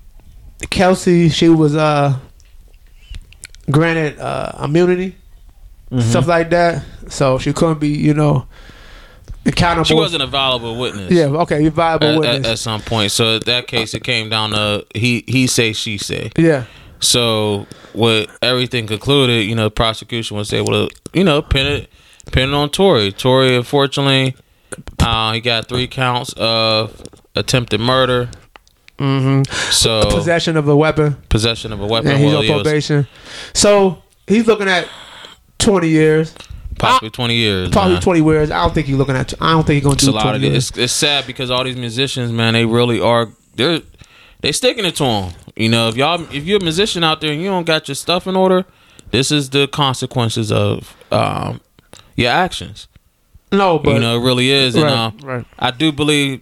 Kelsey, she was uh granted uh immunity, Mm-hmm. stuff like that. So she couldn't be, you know, accountable. She wasn't a viable witness. Yeah, okay, you viable At, witness. at, at some point, so in that case, it came down to he he say she say. yeah. So with everything concluded, you know, prosecution was able to, you know, pin it pin it on Tory. Tory, unfortunately, uh, he got three counts of attempted murder. Mm-hmm. So Possession of a weapon. possession of a weapon. And he's well, on he was probation. So he's looking at twenty years. possibly twenty years. Probably man. twenty years. I don't think he's looking at. I don't think he's gonna It's do a lot twenty of years. it's, it's sad because all these musicians, man, they really are they're they sticking it to them. You know, if y'all if you're a musician out there and you don't got your stuff in order, this is the consequences of um, your actions. No, but you know, it really is. Right, and uh, right. I do believe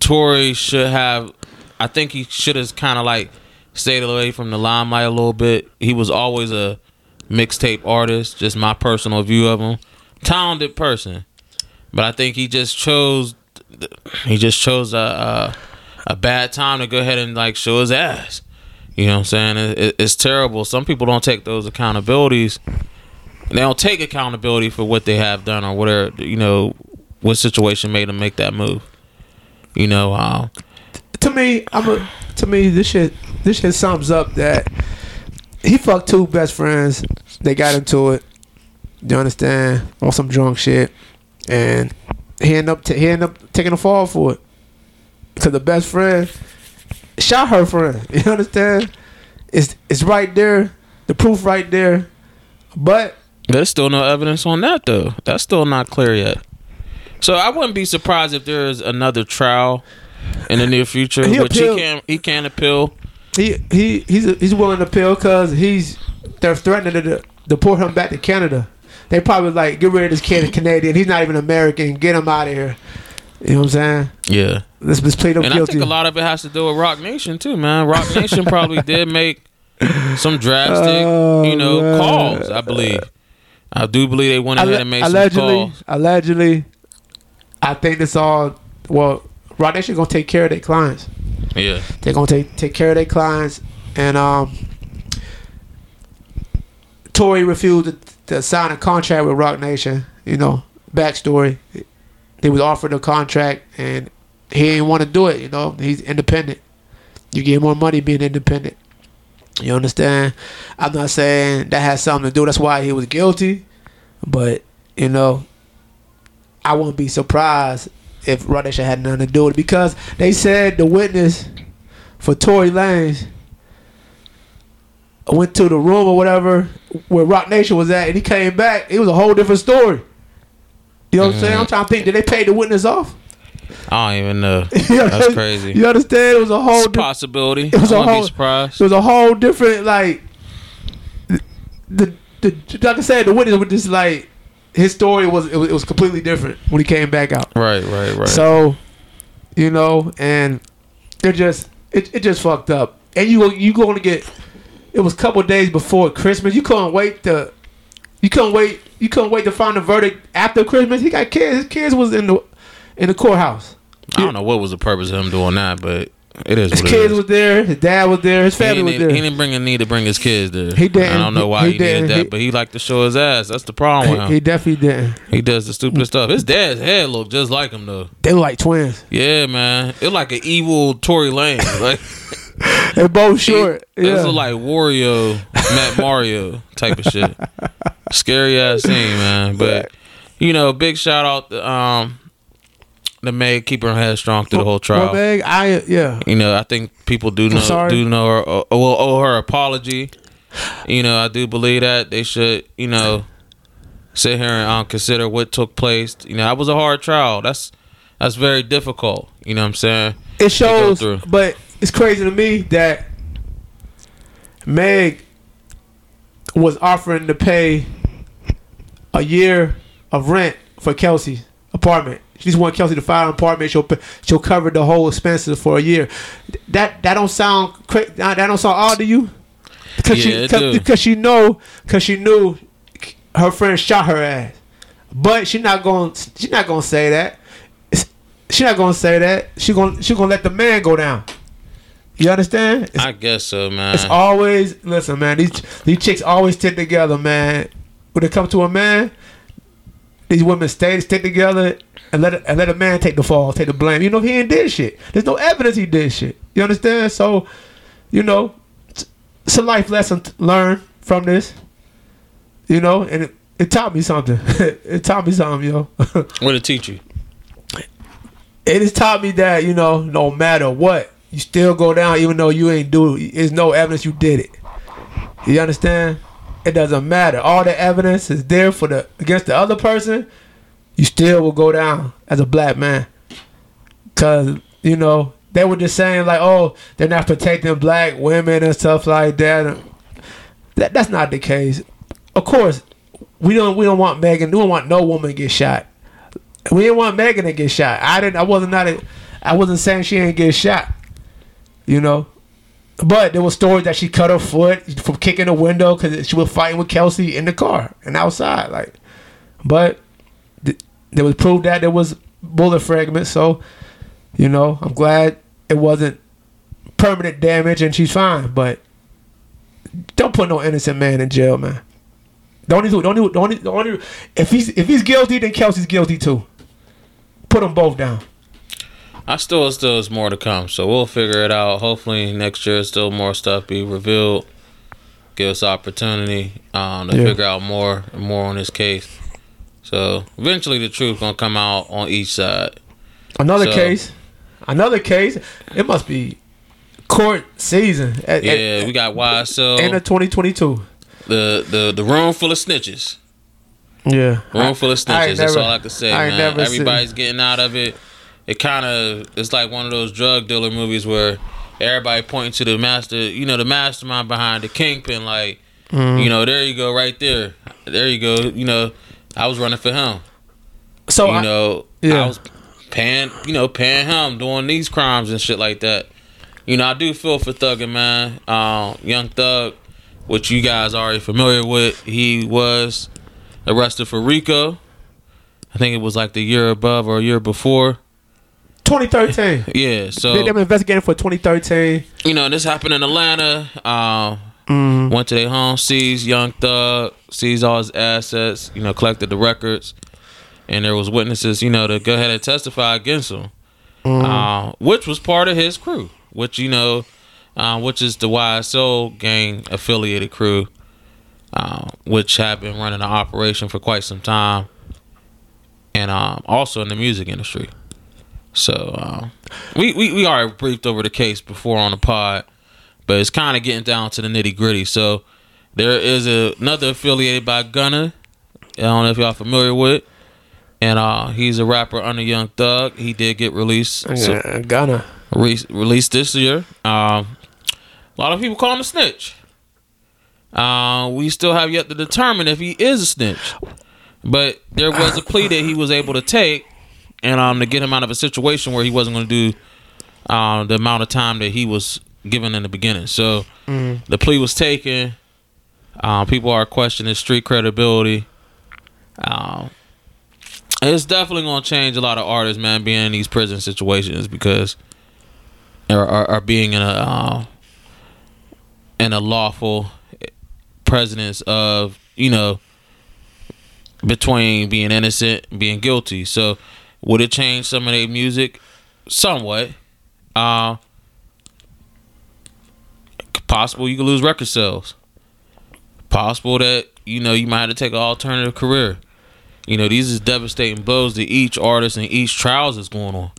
Tory should have. I think he should have kind of like stayed away from the limelight a little bit. He was always a mixtape artist. Just my personal view of him. Talented person, but I think he just chose. He just chose a a, a bad time to go ahead and like show his ass. You know what I'm saying? It, it, it's terrible. Some people don't take those accountabilities. They don't take accountability for what they have done or whatever. You know, what situation made them make that move. You know, uh, to me, I'm a. To me, this shit. This shit sums up that he fucked two best friends. They got into it. You understand? On some drunk shit, and he ended up. T- he ended up taking a fall for it. Cause the best friend shot her friend. You understand? It's it's right there. The proof right there. But there's still no evidence on that though. That's still not clear yet. So I wouldn't be surprised if there is another trial in the near future, He which he can he can appeal. he he he's he's willing to appeal because he's they're threatening to deport him back to Canada. They probably like get rid of this kid, Canadian. He's not even American. Get him out of here. You know what I'm saying? Yeah, Let's just plead him and I guilty. think a lot of it has to do with Roc Nation too, man. Roc Nation probably did make some drastic, Oh, you know, man. calls. I believe. I do believe they went ahead Alle- and made allegedly, some calls. allegedly, I think this all. Well, Roc Nation gonna take care of their clients. Yeah, They're gonna take take care of their clients, and um, Tory refused to, to sign a contract with Roc Nation. You know, backstory. He was offered a contract, and he didn't want to do it. You know, he's independent. You get more money being independent. You understand? I'm not saying that has something to do. That's why he was guilty, but you know, I wouldn't be surprised if Roc Nation had nothing to do with it because they said the witness for Tory Lanez went to the room or whatever where Roc Nation was at, and he came back. It was a whole different story. You know what I'm saying? I'm mm-hmm. trying to think. Did they pay the witness off? I don't even know. That's crazy. You understand? It was a whole. It's a di- possibility. It was I a whole- be surprised. it was a whole different like. The, the like I said, the witness was just like his story was it was, it was completely different when he came back out. Right, right, right. So, you know, and they're just it, it just fucked up. And you you going to get it was a couple days before Christmas. You couldn't wait to you couldn't wait you couldn't wait to find a verdict after Christmas. He got kids. His kids was in the in the courthouse. I don't know what was the purpose of him doing that, but it is His kids is. was there. His dad was there. His family was there. he didn't bring a need to bring his kids there. He didn't. I don't know why He he, didn't. that, He- but he liked to show his ass. That's the problem with him. he, He, he definitely didn't. He does the stupid stuff. His dad's head looked just like him though. They were like twins. Yeah, man. It like an evil Tory Lane. Like they're both short. It yeah. was like Wario met Mario type of shit. Scary ass scene, man. But you know, big shout out to um the Meg keep her head strong through the whole trial. Well, Meg, I yeah. You know, I think people do know do know her uh, will owe her apology. You know, I do believe that they should, you know, sit here and um, consider what took place. You know, that was a hard trial. That's that's very difficult. You know what I'm saying? it shows, but it's crazy to me that Meg was offering to pay a year of rent for Kelsey's apartment. She just want Kelsey to file an apartment. She'll she'll cover the whole expenses for a year. That that don't sound cra- that don't sound odd to you? Because Yeah, she because she know because she knew her friend shot her ass, but she not going she not gonna say that. She not gonna say that. She gonna she gonna let the man go down. You understand? It's, I guess so, man. it's always listen, man. These these chicks always stick together, man. When it comes to a man, these women stay stick together and let it, and let a man take the fall, take the blame. You know, he ain't did shit. There's no evidence he did shit. You understand? So, you know, it's, it's a life lesson to learn from this. You know, and it, it taught me something. it taught me something, yo. what did it teach you? it has taught me that you know no matter what you still go down even though you ain't do it there's no evidence you did it you understand it doesn't matter all the evidence is there for the against the other person you still will go down as a black man because you know they were just saying like oh they're not protecting black women and stuff like that that that's not the case of course we don't we don't want megan we don't want no woman to get shot we didn't want Megan to get shot. I didn't. I wasn't not. A, I wasn't saying she didn't get shot. You know, but there was stories that she cut her foot from kicking the window because she was fighting with Kelsey in the car and outside. Like, but there was proof that there was bullet fragments. So, you know, I'm glad it wasn't permanent damage and she's fine. But don't put no innocent man in jail, man. Don't even, don't even, don't even, if he's if he's guilty, then Kelsey's guilty too. Put them both down. I still still is more to come, so we'll figure it out. Hopefully next year still more stuff be revealed. Give us opportunity um, to Yeah. figure out more more on this case. So eventually the truth gonna come out on each side. Another So- case, another case. It must be court season. At, Yeah, we got YSL, end of 2022. the the the room full of snitches. Yeah, Room full of snitches. That's never- all I can say, I man. never seen- Everybody's getting out of it. It kind of it's like one of those drug dealer movies where everybody pointing to the master, you know, the mastermind behind the kingpin. Like, Mm-hmm. you know, there you go, right there. There you go. You know, I was running for him. So you I- know, yeah. I was paying, you know, paying him doing these crimes and shit like that. You know, I do feel for Thuggin, man. Um, Young Thug, which you guys already familiar with, he was arrested for RICO. I think it was like the year above or a year before. 2013. Yeah, so they, they've been investigating for 2013. you know, this happened in Atlanta. Um, Mm-hmm. Went to their home, seized Young Thug, seized all his assets, you know, collected the records. And there was witnesses, you know, to go ahead and testify against him. Mm-hmm. Uh, which was part of his crew, which, you know, uh, which is the YSL gang affiliated crew, uh, which have been running an operation for quite some time. And um, also in the music industry. So um, we, we we already briefed over the case before on the pod, but it's kind of getting down to the nitty gritty. So there is a, another affiliated by Gunna. I don't know if y'all familiar with, and uh, he's a rapper under Young Thug. He did get released, so, Yeah, Gunna. re- released this year. Um, a lot of people call him a snitch. Uh, we still have yet to determine if he is a snitch, but there was a plea that he was able to take, and um, to get him out of a situation where he wasn't going to do uh, the amount of time that he was given in the beginning. So the plea was taken. Uh, people are questioning street credibility. Um, it's definitely going to change a lot of artists, man, being in these prison situations because or are, are being in a uh, in a lawful presence of you know between being innocent and being guilty. So would it change some of their music? Somewhat. Uh, possible you could lose record sales. Possible that you know you might have to take an alternative career. You know these is devastating blows to each artist and each trials that's going on.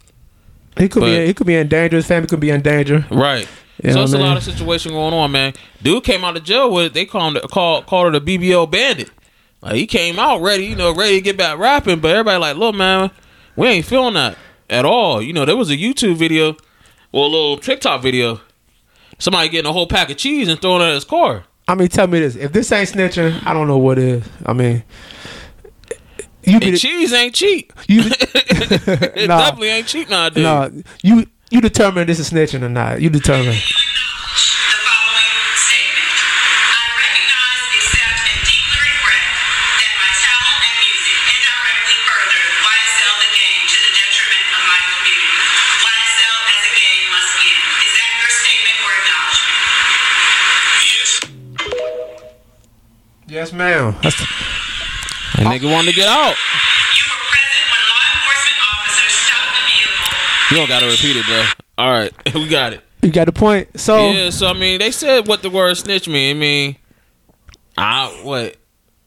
He could But- be. He could be in danger. His family could be in danger. Right. Yeah, so it's a lot of situation going on, man. Dude came out of jail with they call him the, call called her the BBO bandit. Like he came out ready, you know, ready to get back rapping, but everybody like, look, man, we ain't feeling that at all. You know, there was a YouTube video, or a little TikTok video, somebody getting a whole pack of cheese and throwing it at his car. I mean, tell me this: if this ain't snitching, I don't know what is. I mean, you And cheese ain't cheap. you. It Nah. definitely ain't cheap nowadays. no, you you determine this is snitching or not. You determine. Ma'am. That's the- That nigga wanted to get out. You were present when law enforcement officers stopped the vehicle. You don't gotta repeat it, bro. All right, we got it. you got the point. So Yeah, so I mean, they said what the word snitch mean. I mean, I what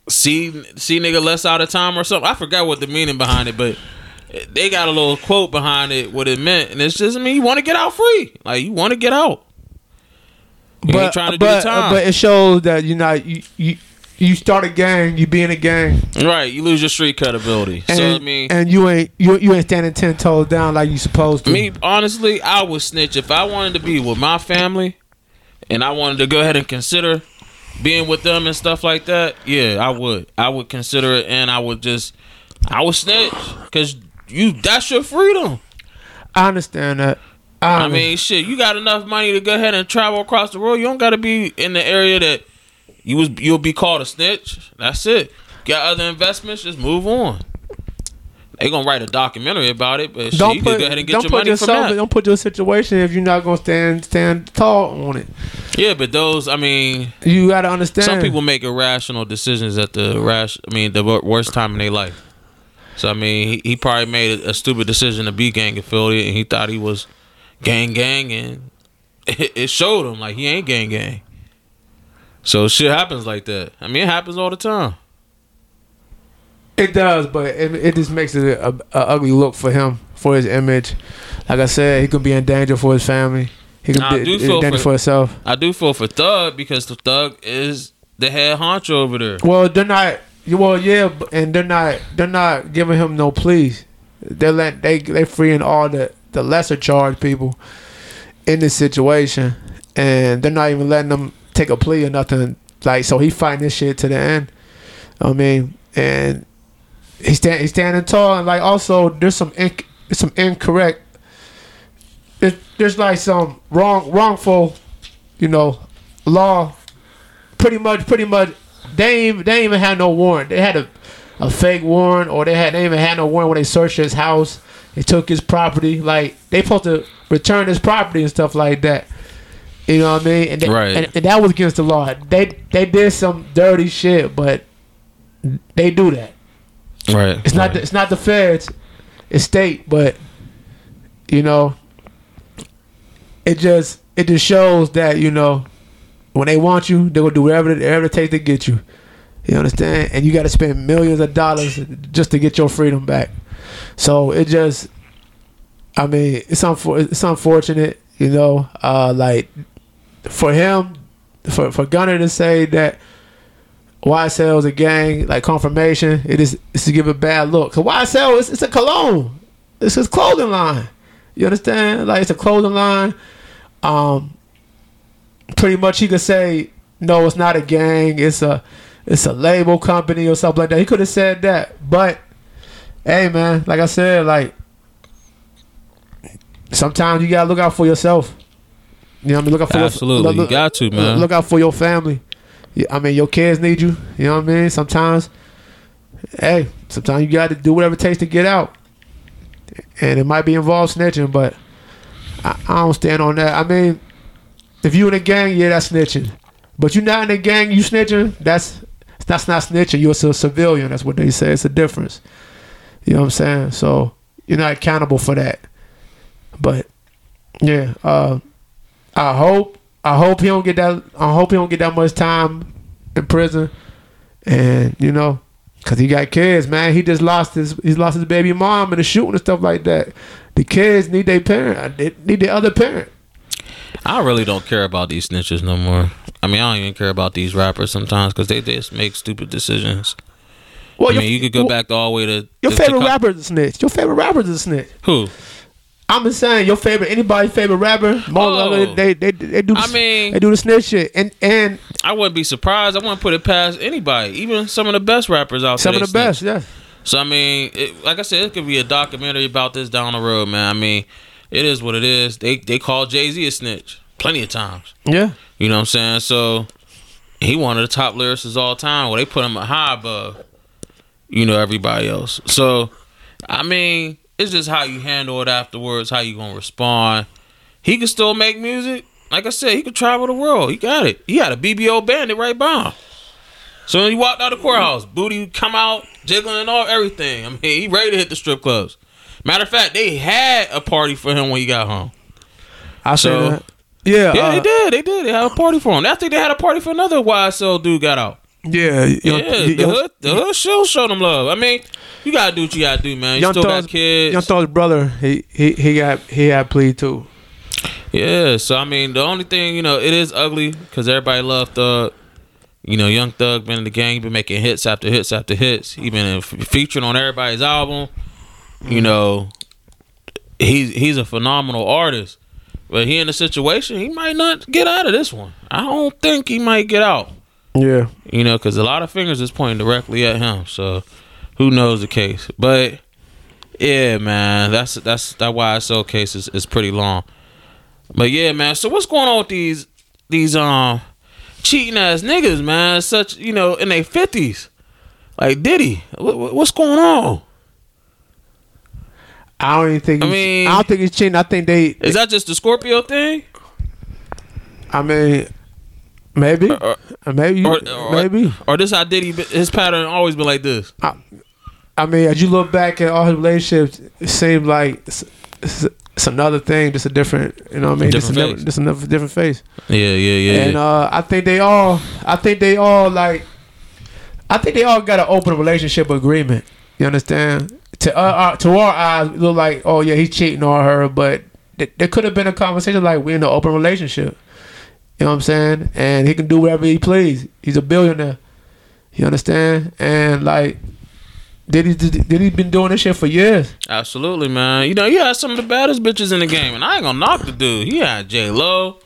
see see nigga less out of time or something. I forgot what the meaning behind it, but they got a little quote behind it what it meant, and it's just I mean you want to get out free, like you want to get out. You ain't but trying to do but, the time, but it shows that you know you you you start a gang, you be in a gang, right? You lose your street credibility. and, so I mean, and you ain't you you ain't standing ten toes down like you supposed to. Me, honestly, I would snitch if I wanted to be with my family, and I wanted to go ahead and consider being with them and stuff like that. Yeah, I would. I would consider it, and I would just, I would snitch because you. That's your freedom. I understand that. I, I mean, shit, you got enough money to go ahead and travel across the world. You don't got to be in the area that you was. You'll be called a snitch. That's it. Got other investments, just move on. They gonna write a documentary about it, but don't you put can go ahead and get your money from that. don't put your situation if you're not gonna stand stand tall on it. Yeah, but those, I mean, You got to understand. some people make irrational decisions at the rash. I mean, the worst time in their life. So I mean, he, he probably made a, a stupid decision to be gang affiliate, and he thought he was gang gang, and it, it showed him like he ain't gang gang. So shit happens like that. I mean, it happens all the time. It does, but it, it just makes it a, a, ugly look for him, for his image. Like I said, he could be in danger for his family. He could be in danger for- for himself. I do feel for Thug because the Thug is the head honcho over there. Well, they're not. Well, yeah, and they're not. They're not giving him no pleas. They're let they they freeing all the the lesser charged people in this situation, and they're not even letting them take a plea or nothing. Like so, he fighting this shit to the end. I mean, and he's stand, he's standing tall, and like also there's some inc- some incorrect. It, there's like some wrong wrongful, you know, law pretty much, pretty much, they ain't, they ain't even had no warrant. They had a, a fake warrant, or they had they even had no warrant when they searched his house. They took his property. Like they supposed to return his property and stuff like that. You know what I mean? And, they- Right. and, and that was against the law. They they did some dirty shit, but they do that. Right. It's not the, it's not the feds, it's state, but you know, it just it just shows that you know when they want you, they will do whatever whatever it takes to get you. You understand? And you got to spend millions of dollars just to get your freedom back. So it just, I mean, it's unfor- it's unfortunate, you know. Uh, like for him, for for Gunna to say that YSL is a gang, like confirmation, it is it's to give a bad look. Cause YSL is it's a cologne. It's his clothing line. You understand? Like it's a clothing line. Um pretty much he could say, No, it's not a gang, it's a it's a label company or something like that. He could have said that. But hey man, like I said, like sometimes you gotta look out for yourself. You know what I mean? Look out for Absolutely. your You look- got to, man. Look out for your family. I mean, your kids need you. You know what I mean? Sometimes, hey, sometimes you got to do whatever it takes to get out, and it might be involved snitching, but I, I don't stand on that. I mean, if you in a gang, yeah, that's snitching. But you're not in a gang, you snitching. That's that's not snitching. You're a civilian. That's what they say. It's a difference. You know what I'm saying? So you're not accountable for that. But yeah, uh, I hope I hope he don't get that. I hope he don't get that much time in prison. And you know, cause he got kids, man. He just lost his he's lost his baby mom in the shooting and stuff like that. The kids need their parent. They need the other parent. I really don't care about these snitches no more. I mean, I don't even care about these rappers sometimes because they just make stupid decisions. Well, I your- mean, you could go well, back all the way to Your to- favorite to- rapper is a snitch. Your favorite rapper is a snitch. Who? I'm just saying, your favorite anybody's favorite rapper. Oh. they, they they do. The, I mean- they do the snitch shit, and and I wouldn't be surprised. I wouldn't put it past anybody, even some of the best rappers out some there. Some of the best. Yeah. So I mean, it, like I said, it could be a documentary about this down the road, man. I mean, it is what it is. They they call Jay Z a snitch plenty of times. Yeah. You know what I'm saying? So he one of the top lyricists all time. Well, they put him a high above, you know, everybody else. So I mean, it's just how you handle it afterwards, how you gonna respond. He could still make music. Like I said, he could travel the world. He got it. He had a BBO bandit right by him. So when he walked out of the courthouse, booty come out, jiggling and all everything. I mean, he ready to hit the strip clubs. Matter of fact, they had a party for him when he got home. I So- saw that. Yeah, Yeah, uh, they did. They did. They had a party for him. I think they had a party for another YSL dude got out. Yeah, young, Yeah, the hood, the hood still showed them love. I mean, you gotta do what you gotta do, man. You Young still Thug's- got kids. Young Thug's brother, he he he got he had plead too. Yeah, so I mean, the only thing you know, it is ugly because everybody loved Thug. You know, Young Thug been in the game, been making hits after hits after hits. He been uh, f- featuring on everybody's album. You know, he's he's a phenomenal artist, but he in a situation he might not get out of this one. I don't think he might get out. Yeah, You know, because a lot of fingers is pointing directly at him. So who knows the case? But yeah, man, that's that's that YSL case is, is pretty long. But yeah, man. So what's going on with these these um cheating ass niggas, man? Such you know in their fifties, like Diddy. What, what- what's going on? I don't even think. I mean- I don't think he's cheating. I think they. Is that just the Scorpio thing? I mean, maybe, Or- maybe, Or, or maybe. or this how Diddy his pattern always been like this? I mean, as you look back at all his relationships, it seems like it's, it's, it's another thing, just a different. You know what I mean? Just Different another, just another different face. Yeah, yeah, yeah. And yeah. uh, I think they all, I think they all like, I think they all got an open relationship agreement. You understand? To uh, uh, to our eyes, it look like, oh yeah, he's cheating on her, but th- there could have been a conversation like we're in an open relationship. You know what I'm saying? And he can do whatever he please. He's a billionaire. You understand? And like, did he did he been doing this shit for years? Absolutely, man. You know, he had some of the baddest bitches in the game, and I ain't gonna knock the dude. He had J Lo,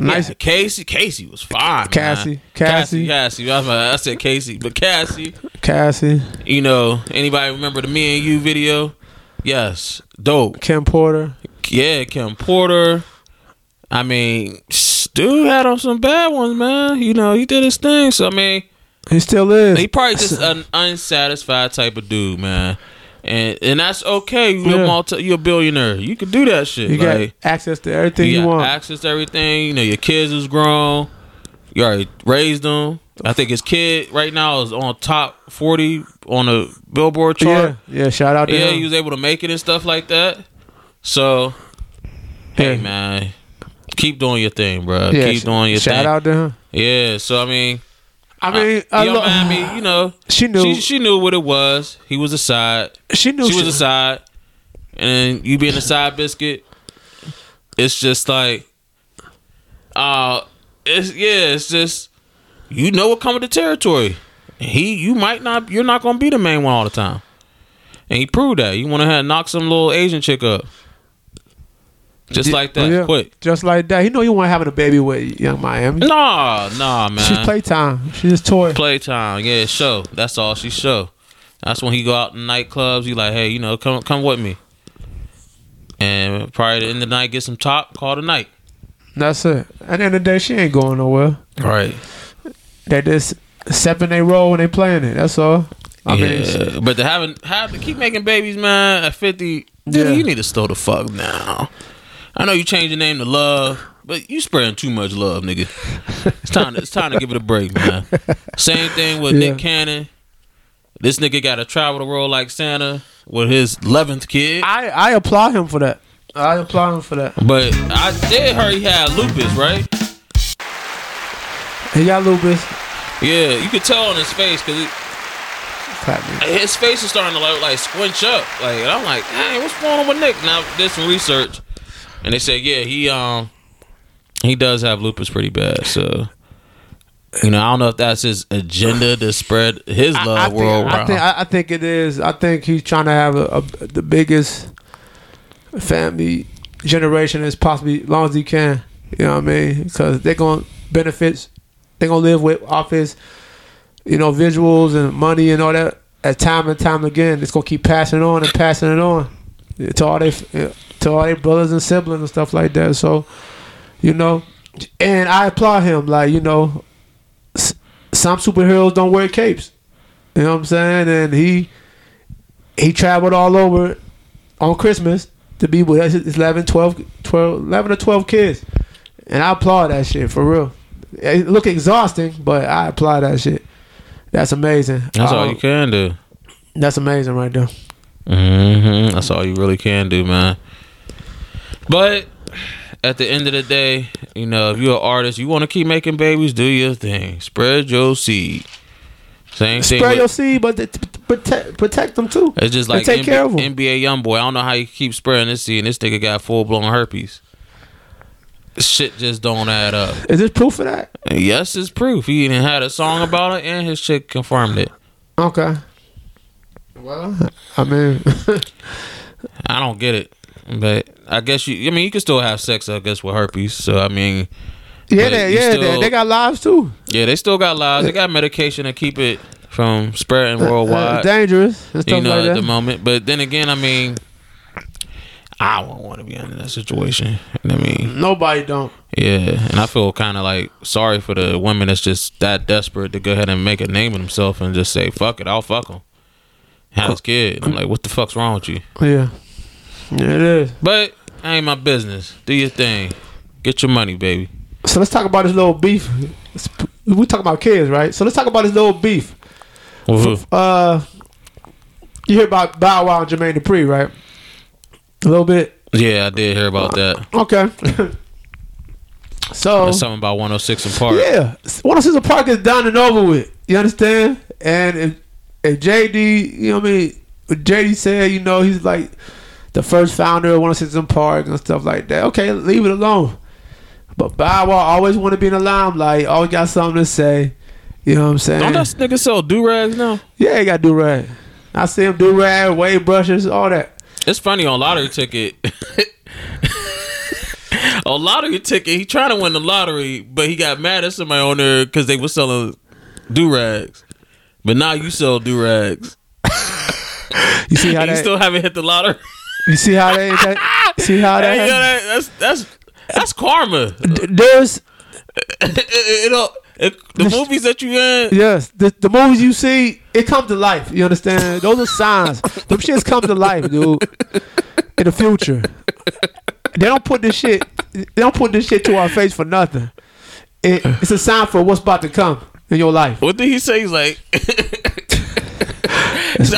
Nice. Casey. Casey was fine. man. Cassie. Cassie, Cassie. Cassie. I, was I said Casey, but Cassie. Cassie, You know, anybody remember the Me and You video? Yes, dope. Kim Porter. Yeah, Kim Porter. I mean, dude had on some bad ones, man. You know, he did his thing. So I mean, He still is. he probably just an unsatisfied type of dude, man. And and that's okay. You Yeah. a multi, you're a billionaire. You can do that shit. You like, got access to everything you you, got want. access to everything. You know, your kids is grown. You already raised them. I think his kid right now is on top forty on the Billboard chart. yeah, yeah. Shout out to Yeah, him. he was able to make it and stuff like that. So, hey Yeah. man, keep doing your thing, bro. Yeah, keep doing your shout thing. Shout out to him. Yeah. So I mean, I mean, uh, I Yo lo- Miami, you know, she knew. she she knew what it was. He was a side. she knew. She was a side, and you being a side biscuit, it's just like, uh, it's yeah, it's just you know what with the territory. He, you might not, you're not gonna be the main one all the time, and he proved that. You want to have knock some little Asian chick up, just like that, Yeah, quick. Just like that. He know you want having a baby with Yung Miami. Nah, nah, man. She's playtime. She's just toy. Playtime, yeah, show. That's all she show. That's when he go out in nightclubs. He like, hey, you know, come come with me. And probably the end of the night, get some top, call the night. That's it. At the end of the day, she ain't going nowhere. Right. They just stepping they role when they playing it. That's all. I mean, yeah. but to having have to keep making babies, man, at fifty, Yeah. dude, you need to slow the fuck down. I know you changed your name to Love, but you spreading too much love, nigga. It's time to it's time to give it a break, man. Same thing with Yeah. Nick Cannon. This nigga got to travel the world like Santa with his eleventh kid. I I applaud him for that. I applaud him for that. But I did hear he had lupus, right? He got lupus. Yeah, you could tell on his face because his face is starting to like, like squinch up. Like and I'm like, hey, what's going on with Nick? Now did some research, and they said, yeah, he um he does have lupus pretty bad. So you know, I don't know if that's his agenda to spread his love I, I think, world I think I, think it is. I think he's trying to have a, a the biggest family generation as possibly long as he can. You know what I mean? Because they're gonna benefits. They're gonna live with off his, you know, visuals and money and all that. At time and time again, it's gonna keep passing on and passing it on to all they to all their brothers and siblings and stuff like that. So, you know, and I applaud him. Like you know, s- some superheroes don't wear capes. You know what I'm saying? And he he traveled all over on Christmas to be with his 11, 12, 12 11 or 12 kids. And I applaud that shit for real. It look exhausting, but I applaud that shit. That's amazing. That's all Um, you can do. That's amazing right there. hmm That's all you really can do, man. But at the end of the day, you know, if you're an artist, you want to keep making babies, do your thing. Spread your seed. Same thing. Spread with- your seed, but th- protect protect them too. it's just And like take NBA, care of 'em. NBA YoungBoy. I don't know how you keep spreading this seed, and this nigga got full blown herpes. Shit just don't add up. Is this proof of that? And yes, it's proof. He even had a song about it, and his chick confirmed it. Okay. Well, I mean, I don't get it, but I guess you. I mean, you can still have sex, I guess, with herpes. So I mean, yeah, But they, yeah, they, still- they got lives too. yeah, they still got lives. They got medication to keep it from spreading Uh, worldwide. dangerous stuff you know, like at that. the moment. But then again, I mean, I won't want to be in that situation. I mean, Nobody don't. yeah, and I feel kind of like sorry for the women that's just that desperate to go ahead and make a name of themselves and just say, "Fuck it, I'll fuck him." Have this kid. I'm like, what the fuck's wrong with you? Yeah, yeah, it is. But ain't my business. Do your thing. Get your money, baby. So let's talk about this little beef. We talk about kids, right? So let's talk about this little beef. Uh, you hear about Bow Wow and Jermaine Dupri, right? A little bit. Yeah, I did hear about that. Okay. so That's something about 106 & Park. yeah, one of Caesar Park is done and over with. You understand? And if, if JD, you know what I mean? JD said, you know, he's like the first founder of 106 Park and stuff like that. Okay, leave it alone. But Bow Wow always want to be in the limelight. Always got something to say. You know what I'm saying? Don't that nigga sell do rags now? yeah, he got do rag. I see him do rag, wave brushes, all that. It's funny on lottery ticket. on lottery ticket, he trying to win the lottery, but he got mad at somebody on there because they were selling do rags. But now you sell do rags. You see how you that? still haven't hit the lottery. You see how that see how that? Hey, yo, that- that's that's that's karma. There's it, all- it- the movies that you in, Yes, the, the movies you see, it comes to life. You understand? Those are signs. Them shits come to life, dude. In the future, they don't put this shit. They don't put this shit to our face for nothing. It, it's a sign for what's about to come in your life. what did he say? He's like,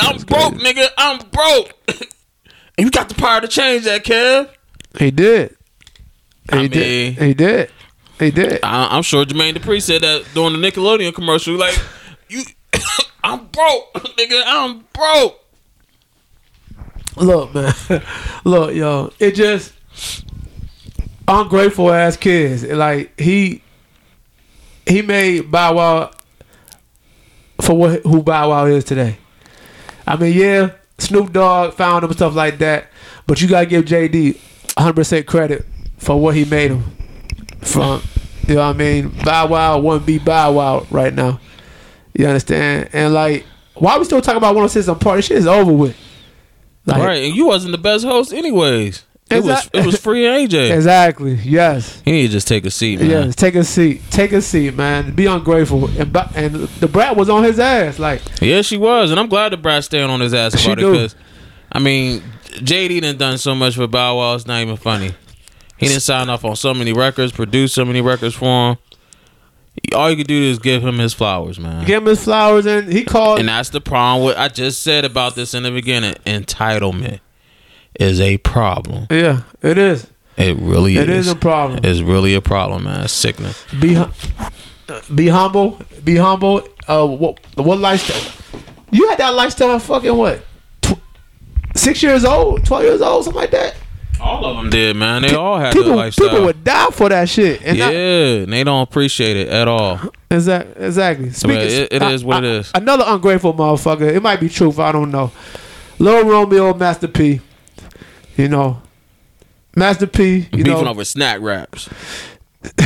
"I'm broke, nigga. I'm broke." and you got the power to change that, Kev. He did. He I did. mean- He did. He did. I, I'm sure Jermaine Dupri said that during the Nickelodeon commercial. Like, you, I'm broke, nigga. I'm broke. Look, man. Look, yo. It just ungrateful ass kids. Like he he made Bow Wow for what who Bow Wow is today. I mean, yeah, Snoop Dogg found him stuff like that, but you gotta give JD 100 percent credit for what he made him from. You know what I mean? Bow Wow wouldn't be Bow Wow right now. You understand? And like, why we still talking about 106 & Park? Shit is over with. Like, right, and you wasn't the best host, anyways. It was it was free AJ. Exactly. Yes. He need to just take a seat, man. Yes. Take a seat. Take a seat, man. Be ungrateful. And and Da Brat was on his ass. Like Yeah, she was, and I'm glad Da Brat staying on his ass She about it because, I mean, JD done done so much for Bow Wow. It's not even funny. He didn't sign off on so many records, produce so many records for him. All you can do is give him his flowers, man. give him his flowers, and he called. And that's the problem with I just said about this in the beginning. Entitlement is a problem. yeah, it is. It really is. It is. is a problem. It's really a problem, man. It's sickening. Be hum- be humble. Be humble. Uh, what what lifestyle? You had that lifestyle. at Fucking what? Tw- six years old, twelve years old, something like that. All of them did, man. They all had people, that lifestyle. people would die for that shit. And yeah, not- and they don't appreciate it at all. Exactly. Exactly. Speaking, it- it is what it is. Another ungrateful motherfucker. It might be truth. I don't know. Lil Romeo, Master P. You know, Master P. You Beefing know, over snack wraps.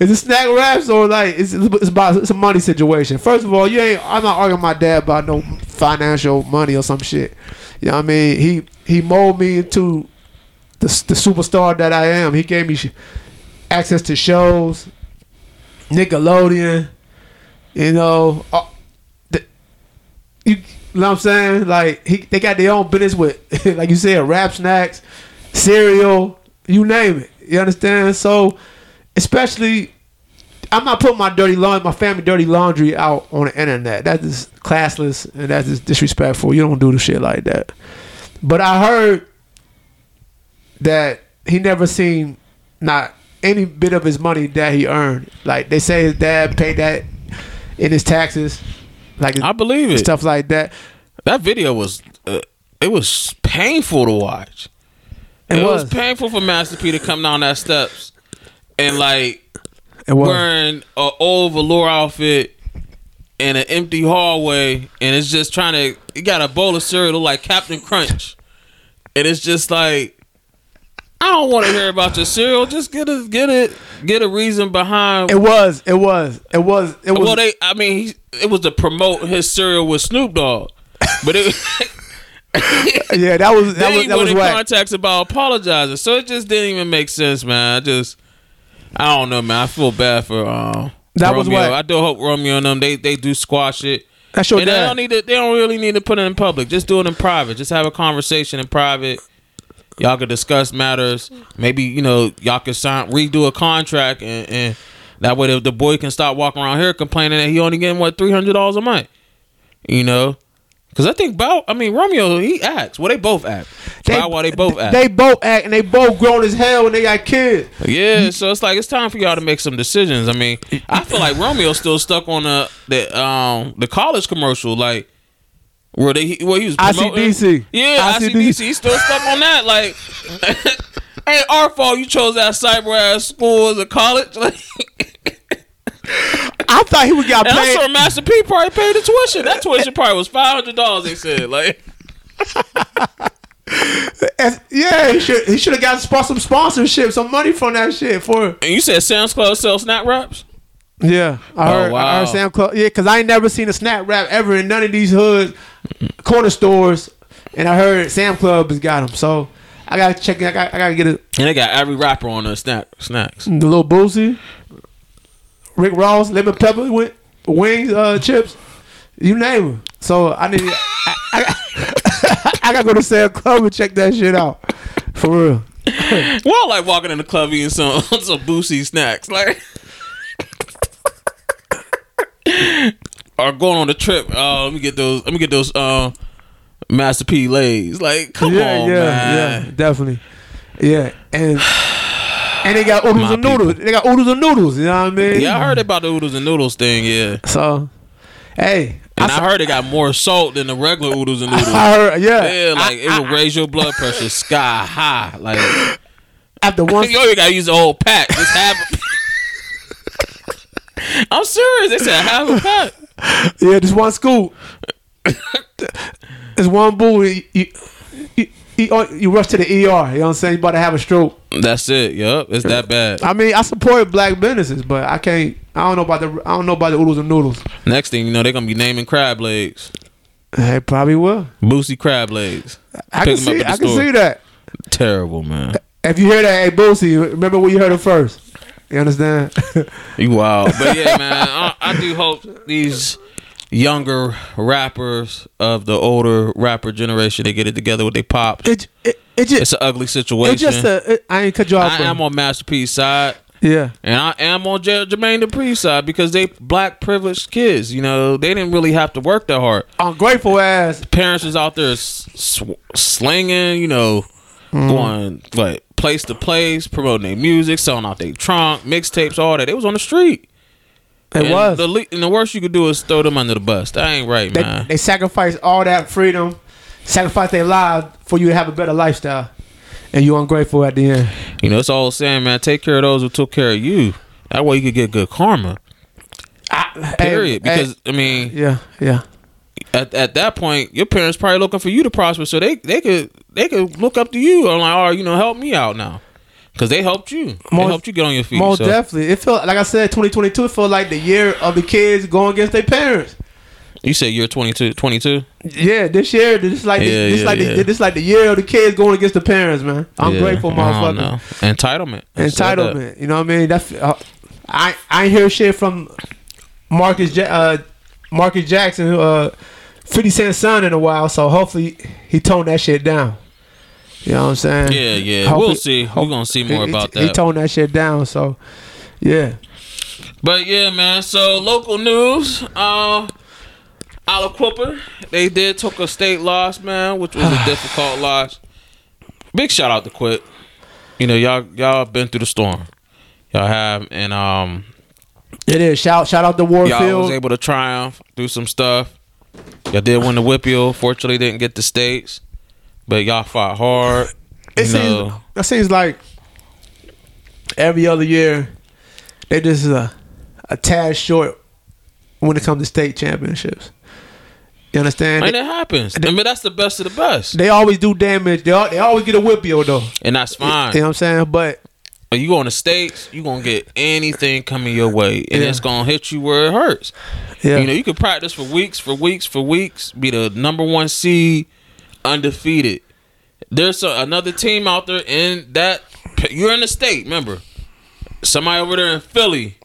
is it snack raps or like it's, it's about it's a money situation? First of all, you ain't. I'm not arguing my dad about no financial money or some shit. You know what I mean? He he molded me into the the superstar that I am. He gave me sh- access to shows, Nickelodeon. You know, uh, the, you, know what I'm saying? Like he, they got their own business with, like you said, rap snacks, cereal, you name it. You understand? So, especially, I'm not putting my dirty laundry, my family dirty laundry out on the internet. That is classless and that is disrespectful. You don't do the shit like that. But I heard that he never seen not any bit of his money that he earned. Like they say his dad paid that in his taxes, like I believe it. stuff like that. That video was uh, it was painful to watch. It, It, was. was. painful for Master P to come down that steps and like wearing a old velour outfit in an empty hallway, and it's just trying to. He got a bowl of cereal like Captain Crunch, and it's just like. I don't want to hear about your cereal. Just get a get it get a reason behind. It was. It was. It was. It was. well, they I mean, he, it was to promote his cereal with Snoop Dogg, but it. yeah, that was that Then was that was whack. contacts about apologizing, so it just didn't even make sense, man. I just, I don't know, man. I feel bad for uh, That was Romeo. whack. I do hope Romeo and them they they do squash it. That's your and they don't need to. They don't really need to put it in public. Just do it in private. Just have a conversation in private. Y'all could discuss matters. Maybe you know y'all could sign redo a contract, and, and that way the, the boy can stop walking around here complaining that he only getting what three hundred dollars a month. You know, because I think Bow. I mean Romeo, he acts. Well, they both act. Bow Wow, they both act. They both act, and they both grown as hell, and they got kids. Yeah, so it's like it's time for y'all to make some decisions. I mean, I feel like Romeo's still stuck on the the um the college commercial, like where they where he was promoting. ICDC. Yeah, ICDC. ICDC. He's still stuck on that. Like, ain't our fault you chose that cyber ass school as a college. Like, I thought he would got and I'm paid. sure Master P probably paid the tuition. That tuition probably was five hundred dollars. They said like. as- yeah, he should he should have got some sponsorship, some money from that shit for. And you said Sam's Club sells snap wraps. Yeah, I Oh, heard. I heard Sam. Club. yeah, because I ain't never seen a snap rap ever in none of these hood corner stores, and I heard Sam Club has got them. So I gotta check. it. I gotta, I gotta get it. And they got every rapper on the snack snacks. The Lil Boosie, Rick Ross, lemon pepper, wi- wings, uh, chips, you name them. So I need. I, I, I gotta go to Sam Club and check that shit out. For real. Well, I like walking in the club eating some some Boosie snacks, like or going on the trip. Uh, let me get those. Let me get those. Uh, Master P lays. Like, come yeah, on, yeah, man. yeah, definitely. Yeah, and and they got oodles My and noodles. They got oodles and noodles. You know what I mean? Yeah, I heard about the oodles and noodles thing. Yeah, So, hey, and I, I, heard it got more salt than the regular oodles and noodles. I heard, yeah, Yeah, like it will raise your blood pressure sky high. Like, after one, you only gotta use the whole pack. Just have. I'm serious. They said half a pack. yeah, just one scoop. It's one boo. You, you, you, you, oh, rush to the ER. You know what I'm saying? You about to have a stroke. That's it. Yup, it's that bad. I mean, I support black businesses, but I can't. I don't know about the. I don't know about the oodles and noodles. Next thing you know, they're gonna be naming crab legs, They probably will. Boosie crab legs. I Pick can see. I can see that. Terrible, man. If you hear that, hey Boosie, remember where you heard it first. You understand? You wild, but yeah, man. I, I do hope these younger rappers of the older rapper generation they get it together with their pops. it, it, it just. It's an ugly situation. It's just a. It, I ain't cut you off. I am on Master P's side. Yeah. And I am on J- Jermaine Dupri's side because they black privileged kids. You know, they didn't really have to work that hard. Ungrateful ass. Parents was out there sw- slinging, you know, Mm-hmm. going what place to place, promoting their music, selling out their trunk, mixtapes, all that. They was on the street. It and was. The, le- and the worst you could do is throw them under the bus. That ain't right, they, man. they sacrificed all that freedom, sacrificed their lives for you to have a better lifestyle, and you ungrateful at the end. you know, it's all saying, man, take care of those who took care of you. That way you could get good karma. Period. Hey, because I mean, yeah, yeah. At, at that point, your parents probably looking for you to prosper, so they they could they could look up to you and like, oh, you know, help me out now, because they helped you. they Most- helped you get on your feet. Most so. definitely. It felt like I said, 2022. It felt like the year of the kids going against their parents. You said you're 22, 22? Yeah, this year, this like Yeah, this, this yeah, like yeah. the, this like the year of the kids going against the parents, man. I'm grateful, motherfucker. Entitlement. Entitlement. You know what I mean? That's uh, I I hear shit from Marcus uh, Marcus Jackson, uh, Fifty Cent son in a while. So hopefully he toned that shit down. You know what I'm saying? Yeah, yeah. Hopefully- we'll see. We're hope- gonna see more he- about he, He toned that shit down. So yeah, But yeah, man. So local news. Uh, Aliquippa, they did took a state loss, man, which was a difficult loss. Big shout out to Quip. You know, y'all y'all been through the storm. Y'all have, and um, It is shout shout out to y'all was able to triumph, do some stuff. Y'all did win the WPIAL. Fortunately, didn't get the states, but y'all fought hard. It You know, seems it seems like every other year they just a a tad short when it comes to state championships. You understand? and it happens. I mean, that's the best of the best, they always do damage. They al- they always get a WPIAL though. and that's fine. You know what I'm saying? But You go in the states, you gonna get anything coming your way, and Yeah. it's gonna hit you where it hurts. yeah, You know, you could practice for weeks, for weeks, for weeks, be the number one seed, undefeated. There's a, another team out there in that you're in the state. Remember, somebody over there in Philly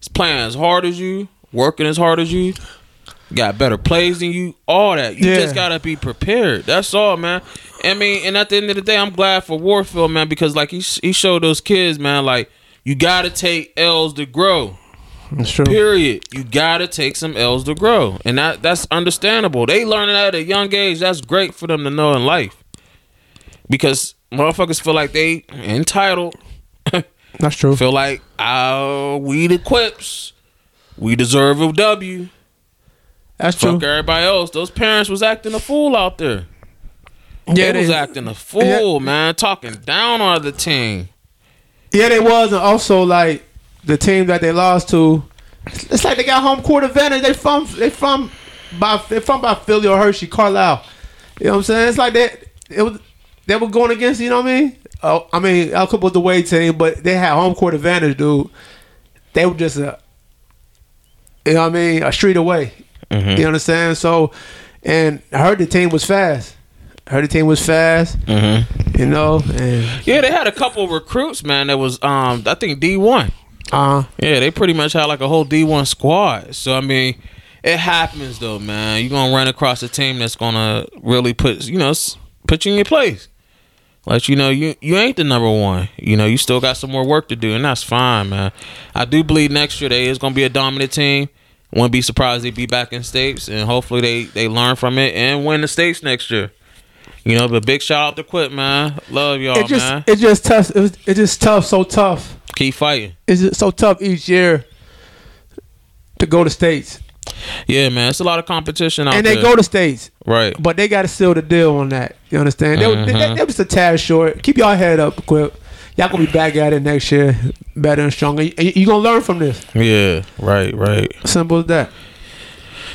is playing as hard as you, working as hard as you, got better plays than you, all that. You Yeah. just gotta be prepared. That's all, man. I mean, and at the end of the day, I'm glad for Warfield, man, because like he he showed those kids, man, like you gotta take L's to grow. it's true. Period. You gotta take some L's to grow, and that that's understandable. They learning at a young age. That's great for them to know in life, because motherfuckers feel like they entitled. That's true. feel like uh, we the quips. We deserve a W. That's true. Fuck everybody else. Those parents was acting a fool out there. Yeah, they was they, acting a fool, Yeah. man. Talking down on the team. yeah, they was, and also like the team that they lost to. It's like they got home court advantage. They from they from by they from by Philly or Hershey, Carlisle. You know what I'm saying? It's like that. It was they were going against. You know what I mean? Oh, I mean, Aliquippa was the way team, but they had home court advantage, dude. They were just a, you know what I mean, a street away. Mm-hmm. You understand? So, and I heard the team was fast. I heard the team was fast. Mm-hmm. You know, and Yeah, they had a couple of recruits, man. That was um, I think D one. uh, Yeah, they pretty much had like a whole D one squad. So I mean, it happens though, man. You're gonna run across a team that's gonna really put you know put you in your place. Like you know, you you ain't the number one. You know, you still got some more work to do, and that's fine, man. I do believe next year they is gonna be a dominant team. Wouldn't be surprised they be back in states, and hopefully they they learn from it and win the states next year. You know, but big shout out to Quip, man. Love y'all, it just man. it just tough. It was it just tough. So tough. Keep fighting. It's just so tough each year to go to states, Yeah, man. It's a lot of competition out there. and there. they go to states, right. but they got to seal the deal on that. You understand? They, Mhm. they, they was a tad short. Keep y'all head up, Quip. Y'all gonna be back at it next year, better and stronger. You, you gonna learn from this. Yeah, right, right. Simple as that.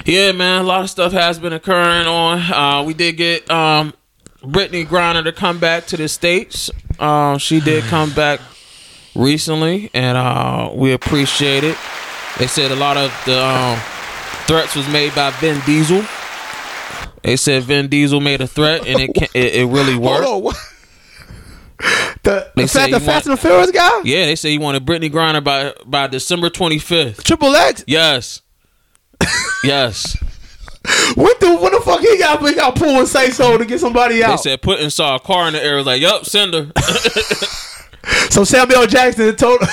Yeah, man, a lot of stuff has been occurring on. Uh, we did get um, Brittney Griner to come back to the states. Uh, she did come back recently, and uh, we appreciate it. They said a lot of the um, threats was made by Vin Diesel. They said Vin Diesel made a threat, and it can, it, it really worked. Hold on, what? The, They the, the Fast want- and the Furious guy, Yeah, they say he wanted Brittney Griner by by December twenty fifth. Triple X. Yes, yes. What the what the fuck he got? He got pull and say so to get somebody out. They said Putin saw a car in the air. Was like, "Yup, send her." so Samuel Jackson told.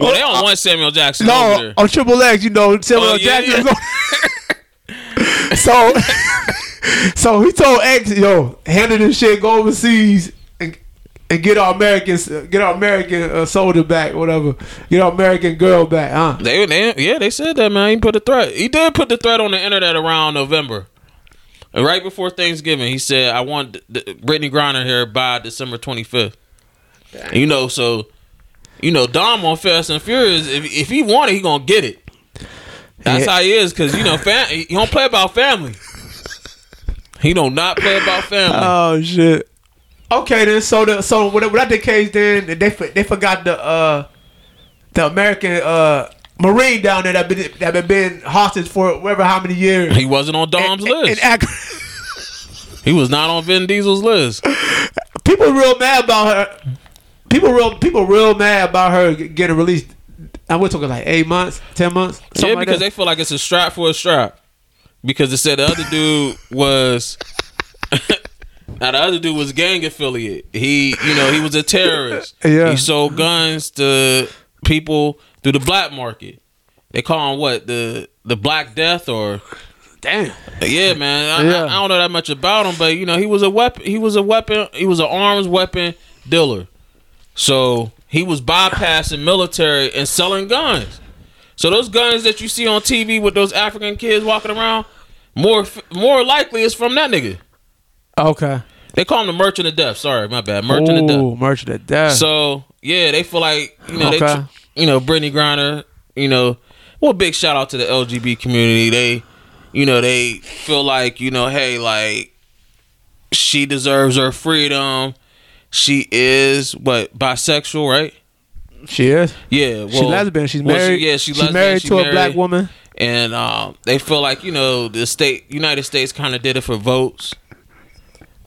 Well, they don't want Samuel Jackson over No, on Triple X, you know, Samuel Oh, yeah, Jackson. yeah. so, so he told X, yo, handle this shit, go overseas and get our American, get our American uh, soldier back, whatever, get our American girl back, huh? They, they, yeah, they said that man. He put a threat. He did put the threat on the internet around November, And right before Thanksgiving. He said, "I want the, Brittney Griner here by December 25th." You know, so you know Dom on Fast and Furious. If if he want it, he gonna get it. That's Yeah. how he is, cause you know, fam- he don't play about family. He don't not play about family. Oh shit. Okay then, so the so whatever that the case, then they they forgot the uh the American uh Marine down there that been that been been hostage for whatever how many years. he wasn't on Dom's And- and- list. and Ak- he was not on Vin Diesel's list. people real mad about her. People real people real mad about her getting released. And we're talking like eight months, ten months, yeah, like because that. they feel like it's a strap for a strap. Because they said the other dude was. now the other dude was gang affiliate. He, you know, he was a terrorist. Yeah. He sold guns to people through the black market. They call him what the the Black Death or Damn. yeah, man. I, Yeah. I, I don't know that much about him, but you know, he was a weapon. He was a weapon. He was an arms weapon dealer. So he was bypassing military and selling guns. So those guns that you see on TV with those African kids walking around, more more likely is from that nigga. Okay. They call him the Merchant of Death. Sorry, my bad. Merchant of Death. Merchant of death. So yeah, they feel like you know Okay. tr- you know, Brittney Griner. You know, well, big shout out to the LGB community. They, you know, they feel like you know, hey, like she deserves her freedom. She is what bisexual, right? she is. Yeah, well, She's lesbian. She's well, married. She, yeah, she's, she's married she to a black woman. and um, they feel like you know the state, United States, kind of did it for votes.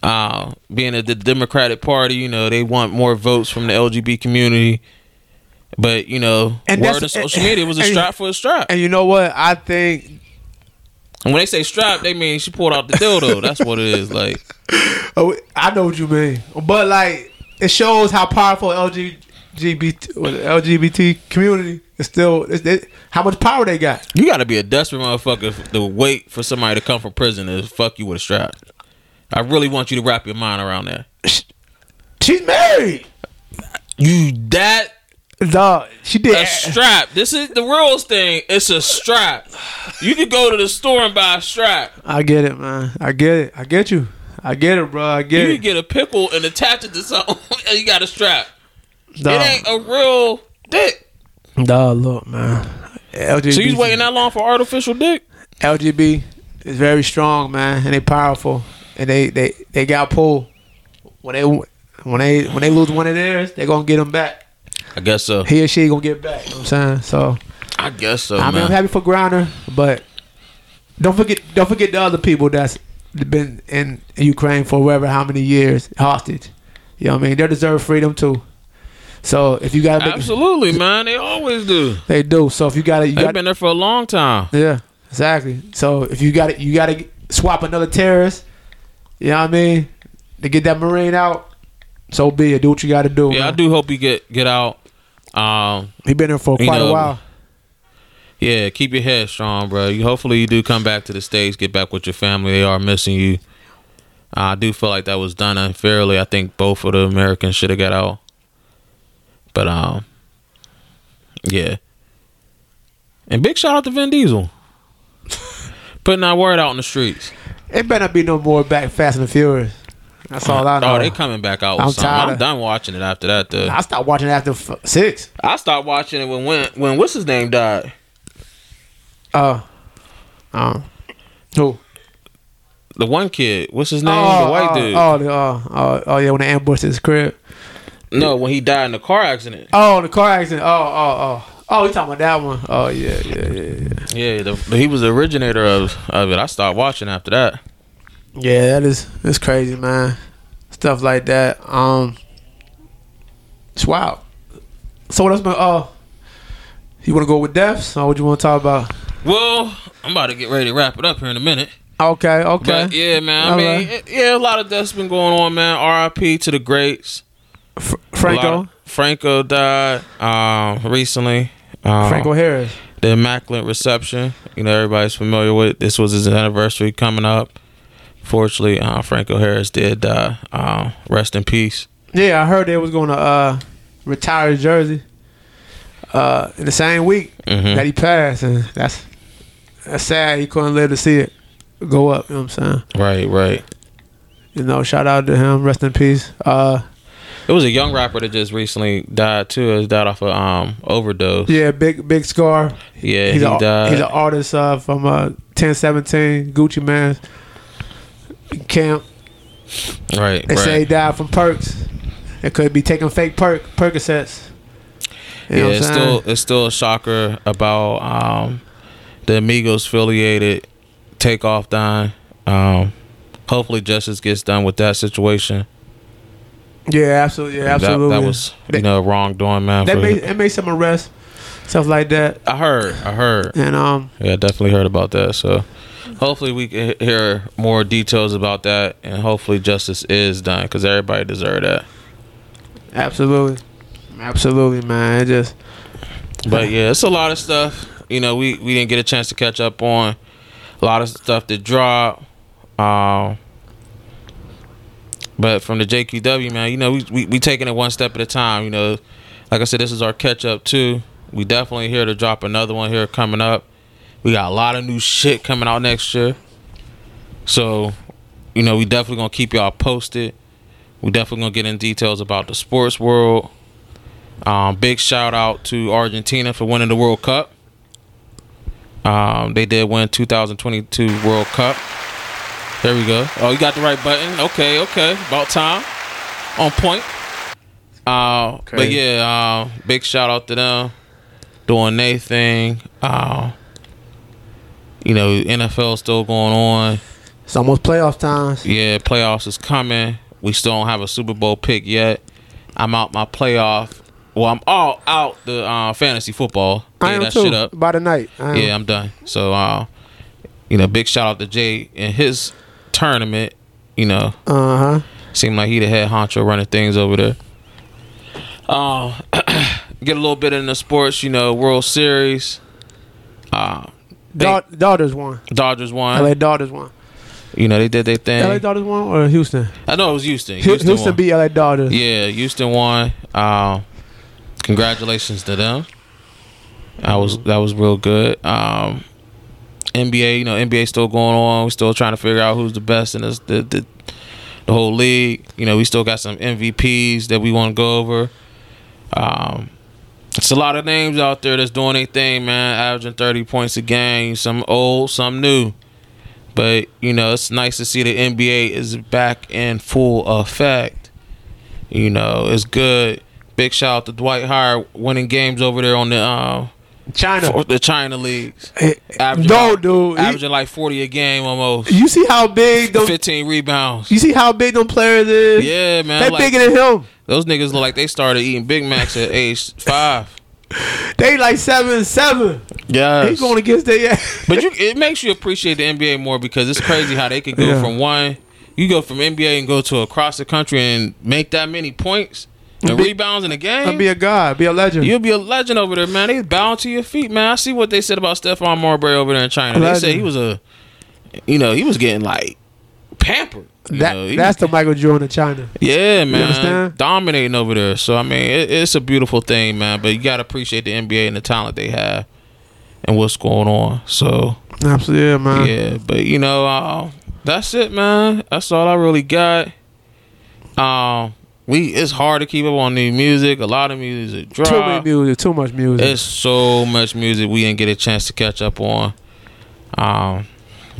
Uh, being at the Democratic Party, you know, they want more votes from the LGBT community. But you know, And word on social media was a strap for a strap. And you know what? I think And when they say strap, they mean she pulled out the dildo. That's what it is. Like, Oh, I know what you mean, but like it shows how powerful LGBT LGBT community is still. Is they, how much power they got? you got to be a desperate motherfucker to wait for somebody to come from prison to fuck you with a strap. I really want you to wrap your mind around that. She's married. You that Dog, she did. a strap. This is the rules thing. It's a strap. You could go to the store and buy a strap. I get it, man. I get it. I get you. I get it, bro. I get You it. could get a pickle and attach it to something, and you got a strap. Dog, It ain't a real dick. dog, look, man. LGBT, So you waiting that long for artificial dick? LGB is very strong, man, and they powerful, and they they they got pulled. When they when they when they lose one of theirs, they gonna get them back. I guess so. He or she gonna get back. You know what I'm saying so. I guess so, I mean, man. I'm happy for Griner, but don't forget don't forget the other people that's been in Ukraine for whatever how many years hostage. You know what I mean? They deserve freedom too. So if you make Absolutely, man. They always do. they do. So if you got it, you They've been there for a long time. yeah exactly. So if you got it, you gotta swap another terrorist. You know what I mean? To get that marine out. So be it. Do what you got to do. Yeah, I do hope he get get out. Um, He been there for quite know, a while. yeah, keep your head strong, bro. You hopefully you do come back to the states, get back with your family. They are missing you. I do feel like that was done unfairly. I think both of the Americans should have got out. But um, yeah. And big shout out to Vin Diesel, putting that word out in the streets. It better not be no more back Fast and the Furious. That's all I know. Oh, they coming back out with I'm something. tired I'm of- done watching it after that. Though. I stopped watching it after f- six. I stopped watching it when when when what's his name died. Uh, um, who? The one kid. What's his name? Oh, the white oh, dude. Oh, the, uh, oh, oh, yeah, when they ambushed his crib. No, when he died in the car accident. Oh, the car accident. Oh, oh, oh. Oh, you talking about that one? Oh, yeah, yeah, yeah, yeah. Yeah, the, he was the originator of, of it. I stopped watching after that. Yeah, that is that's crazy, man. Stuff like that. Um, it's wild. So what else? been- Oh, you want to go with deaths, or what you want to talk about? Well, I'm about to get ready to wrap it up here in a minute. Okay, okay. But yeah, man. I All mean, right. it- yeah, a lot of deaths been going on, man. R.I.P. to the greats. Fr- Franco, of- Franco died um, recently. Um, Franco Harris. the Immaculate Reception. You know, everybody's familiar with. This was his anniversary coming up. Fortunately, uh, Franco Harris did die. Um, rest in peace. Yeah, I heard they was going to uh, retire his jersey uh, in the same week Mhm. that he passed, and that's that's sad. He couldn't live to see it go up. You know what I'm saying? Right, right. You know, shout out to him. Rest in peace. Uh, It was a young rapper that just recently died too. He died off of um overdose. yeah, big Big Scarr. Yeah, he's he a, died. He's an artist uh, from uh, 1017 Gucci Mane camp. right, They right. say he died from perks. It could be taking fake perk Percocets. You yeah, it's I'm still it's still a shocker about um the Amigos affiliated Takeoff dying. Um, hopefully justice gets done with that situation. Yeah, absolutely, yeah, absolutely. That, was you They- know wrongdoing, man. They for- made they made some arrests, stuff like that, I heard, I heard. and um, Yeah, I definitely heard about that. So hopefully we can hear more details about that, and hopefully justice is done because everybody deserve that. absolutely, absolutely, man. It just But yeah, it's a lot of stuff. You know, we we didn't get a chance to catch up on a lot of stuff that dropped. Um, but from the JQW man, you know, we, we we taking it one step at a time. You know, like I said, this is our catch up too. We definitely here to drop another one here coming up. We got a lot of new shit coming out next year. So, you know, we definitely gonna keep y'all posted. We definitely gonna get in details about the sports world. Um, big shout out to Argentina for winning the World Cup. Um, they did win 2022 World Cup. There we go. Oh, you got the right button. Okay, okay. About time. On point. Uh, but yeah, uh, big shout out to them doing their thing. Uh, you know, NFL still going on. It's almost playoff times. Yeah, playoffs is coming. We still don't have a Super Bowl pick yet. I'm out my playoff. Well, I'm all out the uh, fantasy football. I am that too. shit up. By the night. Yeah, I'm done. So, uh, you know, big shout out to Jay and his tournament. You know, Uh huh. seemed like he the head honcho running things over there. Uh, get a little bit in the sports. You know, World Series. Uh, they, Da- Dodgers won. Dodgers won. LA Dodgers won. You know, they did their thing. LA Dodgers won or Houston? I know it was Houston. Houston, won. beat LA Dodgers. Yeah, Houston won. Um, congratulations to them. That was that was real good. Um, NBA, you know, NBA still going on. We're still trying to figure out who's the best in this the the, the whole league. You know, we still got some MVPs that we want to go over. Um, it's a lot of names out there that's doing their thing, man. Averaging thirty points a game. Some old, some new. But you know, it's nice to see the NBA is back in full effect. You know, it's good. Big shout out to Dwight Howard winning games over there on the uh, China. for the China leagues. Eh, Averaging no, like, dude. He- Averaging like forty a game almost. you see how big them, Fifteen rebounds. You see how big them players is? Yeah, man. They like, bigger than him. those niggas look like they started eating Big Macs at age five. They like seven seven. Yeah. He going against their ass. But you, it makes you appreciate the NBA more because it's crazy how they could go Yeah. from one. You go from NBA and go to across the country and make that many points and Be- rebounds in a game. I'll be a god, be a legend. You'll be a legend over there, man. They bound to your feet, man. I see what they said about Stephon Marbury over there in China. They said he was a, you know, he was getting like pampered. That know, that's was- the Michael Jordan of China. yeah, man, understand? dominating over there. So I mean, it, it's a beautiful thing, man. But you gotta appreciate the NBA and the talent they have and what's going on. So Absolutely, yeah, man. yeah, but you know, uh, that's it, man. That's all I really got. Um, we it's hard to keep up on new music. A lot of music drop. Too many music, too much music. It's so much music we didn't get a chance to catch up on. Um,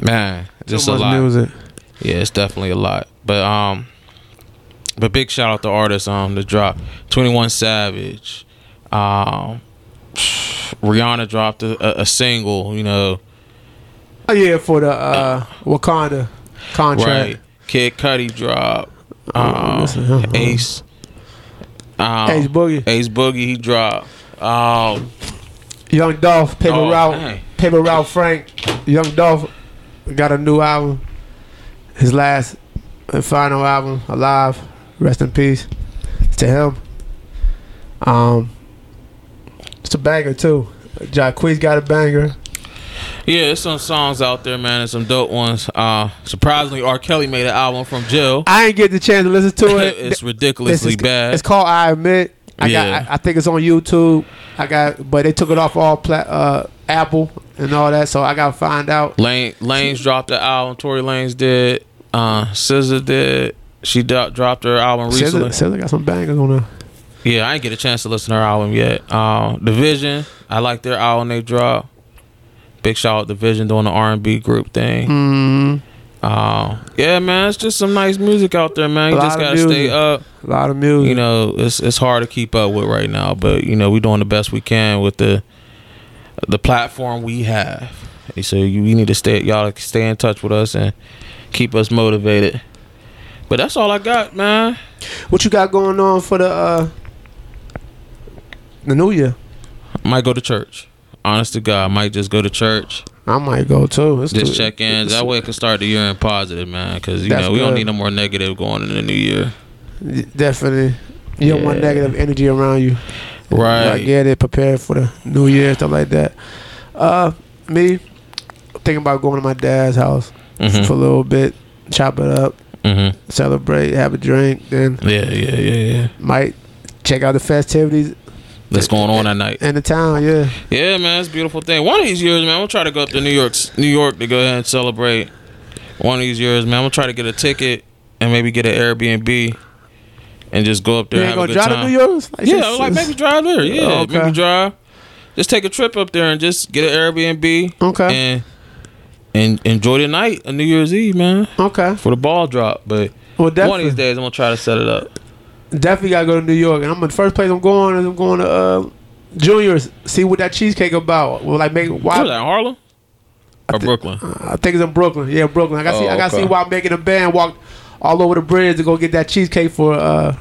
man, just a lot. music. Yeah, it's definitely a lot. But um, but big shout out to artists um the drop. Twenty One Savage, um, Rihanna dropped a, a, a single. You know, Oh yeah, for the uh, Wakanda contract. right? Kid Cudi dropped. Um, huh? Ace. Um, Ace Boogie, Ace Boogie he dropped. Um, Young Dolph, Paper Oh, Route, dang. Paper Route Frank, Young Dolph got a new album. His last and final album, Alive. Rest in peace to him. Um, it's a banger too. Jacquees got a banger. Yeah, there's some songs out there, man, and some dope ones. Uh, surprisingly, R. Kelly made an album from jail. I ain't get the chance to listen to it. it's ridiculously It's- bad. It's called I Admit. I Yeah. got. I, I think it's on YouTube. I got, but they took it off all pla- uh, Apple and all that. So I got to find out. Lane Lanez dropped the album. Tory Lanez did. Uh, SZA did. She do- dropped her album recently. SZA, SZA got some bangers on there. Yeah, I didn't get a chance to listen to her album yet. Uh, DVSN, I like their album they dropped. Big shout out to Vision doing the R and B group thing. Mm, Uh, yeah, man, it's just some nice music out there, man. You just gotta stay up. a lot of music. you know it's it's hard to keep up with right now but you know we're doing the best we can with the the platform we have so you we need to stay y'all stay in touch with us and keep us motivated but that's all i got man what you got going on for the uh, the new year? might go to church honest to god I might just go to church I might go too. It's just too- check in that way it can start the year in positive man because you know we don't need no more negative going into the new year Definitely. You don't want negative energy around you. Right. Like get it prepared for the new year stuff like that. Uh, me thinking about going to my dad's house Mhm. for a little bit, chop it up, Mm-hmm. celebrate, have a drink, then Yeah, yeah, yeah, yeah. might check out the festivities That's going on that night. in the town. Yeah, Yeah, man, it's a beautiful thing. One of these years, man, I'm gonna try to go up to New York, New York to go ahead and celebrate. One of these years, man, I'm gonna try to get a ticket and maybe get an Airbnb and just go up you there ain't gonna drive time. to New York. Like, Yeah, it's- like maybe drive there. Yeah, Oh, okay. maybe drive. Just take a trip up there and just get an Airbnb. Okay. And and enjoy the night of New Year's Eve, man, Okay, for the ball drop. But well, one of these days, I'm gonna try to set it up. Definitely gotta go to New York. And I'm the first place I'm going is I'm going to uh, Junior's. See what that cheesecake about. Well, like make why Where's that? Harlem or Brooklyn? I think it's in Brooklyn. Yeah, Brooklyn. I got see. Oh, I got to okay. see why I'm making a band walk all over the bridge to go get that cheesecake for uh,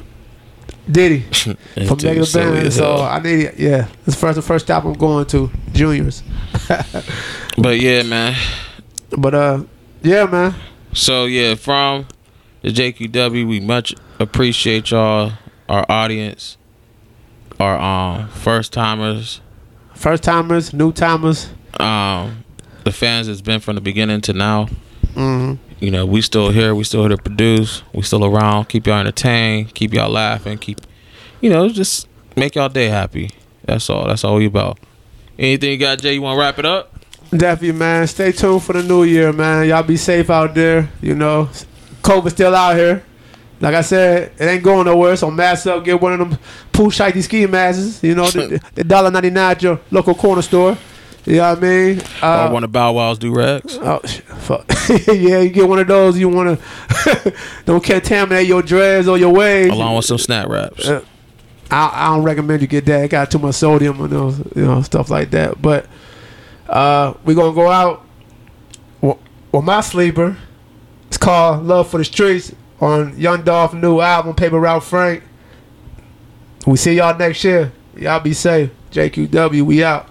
Diddy from Dude, making a silly band. So hell. I need it. Yeah, it's first the first stop I'm going to Juniors. But yeah, man. But uh, yeah, man. So yeah, from the JQW, we much appreciate y'all, our audience, our um first timers, First timers, new timers. um the fans that's been from the beginning to now. hmm You know, we still here, we still here to produce, we still around, keep y'all entertained, keep y'all laughing, keep you know, just make y'all day happy. That's all. That's all we about. Anything you got, Jay? You want to wrap it up? Definitely, man. Stay tuned for the new year, man. Y'all be safe out there. You know, COVID still out here. Like I said, it ain't going nowhere. So mask up, get one of them pool shitey ski masks. You know, the, the dollar ninety nine at your local corner store. You know what I mean? Uh, or one of Bow Wow's do rags? Oh, fuck. yeah, you get one of those. You want to don't contaminate your dreads or your waves. Along with some snap wraps. Uh, I, I don't recommend you get that. It got too much sodium and those, you know, stuff like that. But uh, we gonna go out. Well, well, my sleeper. It's called "Love for the Streets" on Young Dolph new album, Paper Route Frank. We see y'all next year. Y'all be safe. JQW, we out.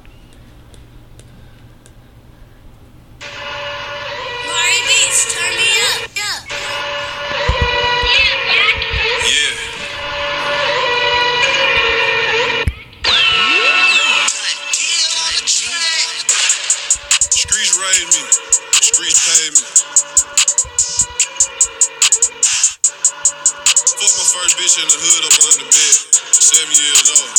Bitch in the hood up under the bed. Seven years old.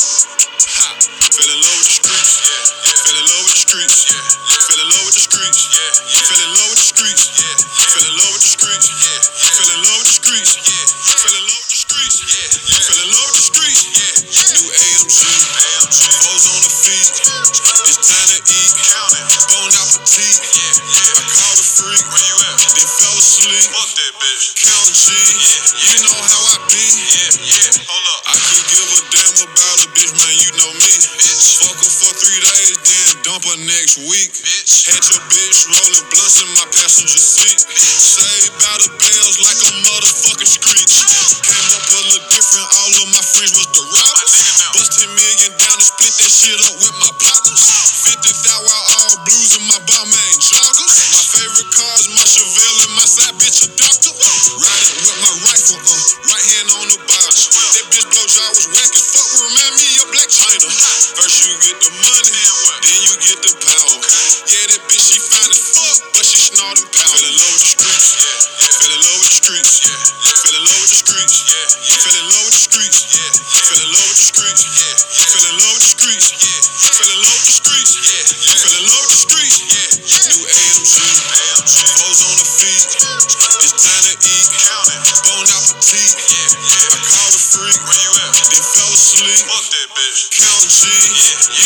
Ha! Fell in love with the streets. Yeah. yeah. Fell in love with the streets. Yeah. yeah. Fell in love with the streets. Yeah. yeah. Fell in love with the streets. Yeah. yeah. Fell in love with the streets. Yeah. yeah. Fell in love with the streets. Yeah. yeah. Fell in Counting cheese. Yeah. You know how I be. Yeah. Yeah. Hold up. I could give a damn about a bitch, man. You know me. Bitch. Fuck her for three days, then dump her next week. Bitch. Had your bitch rolling blunts in my passenger seat. Saved by the bells like a motherfucking screech. Came up a little different. All of my friends was the robbers. Bust 10 million down and split that shit up with my partners. 50 thou out all blues in my bomb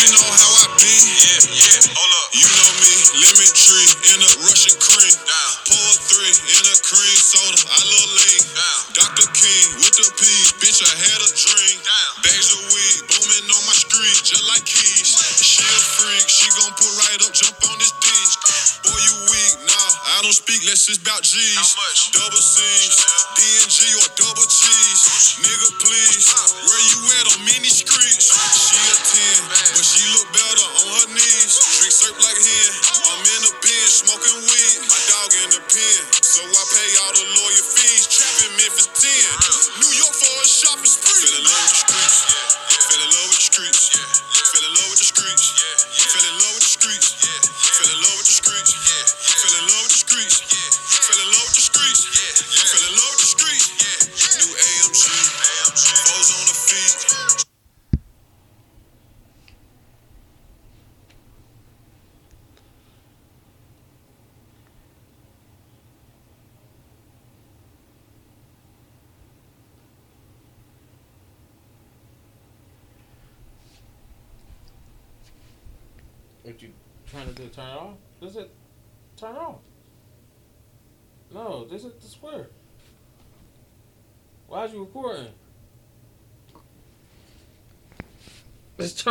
you know how I be. Yeah, yeah. Hold up. You know me, lemon tree in a Russian cream. Down. Pour three in a cream soda. I love lean. Down. Dr. King with the peas, bitch. I had a dream. Down. Bags of weed booming on my street, just like keys. She a freak, she gon' put right up, jump on this disc. Boy, you weak, nah. I don't speak less, it's about G's. How much? Double C's, DNG or double cheese. Nigga, please, where you trying to do? Turn it off? Does it. Turn off. No, this is the square. Why's you recording? It's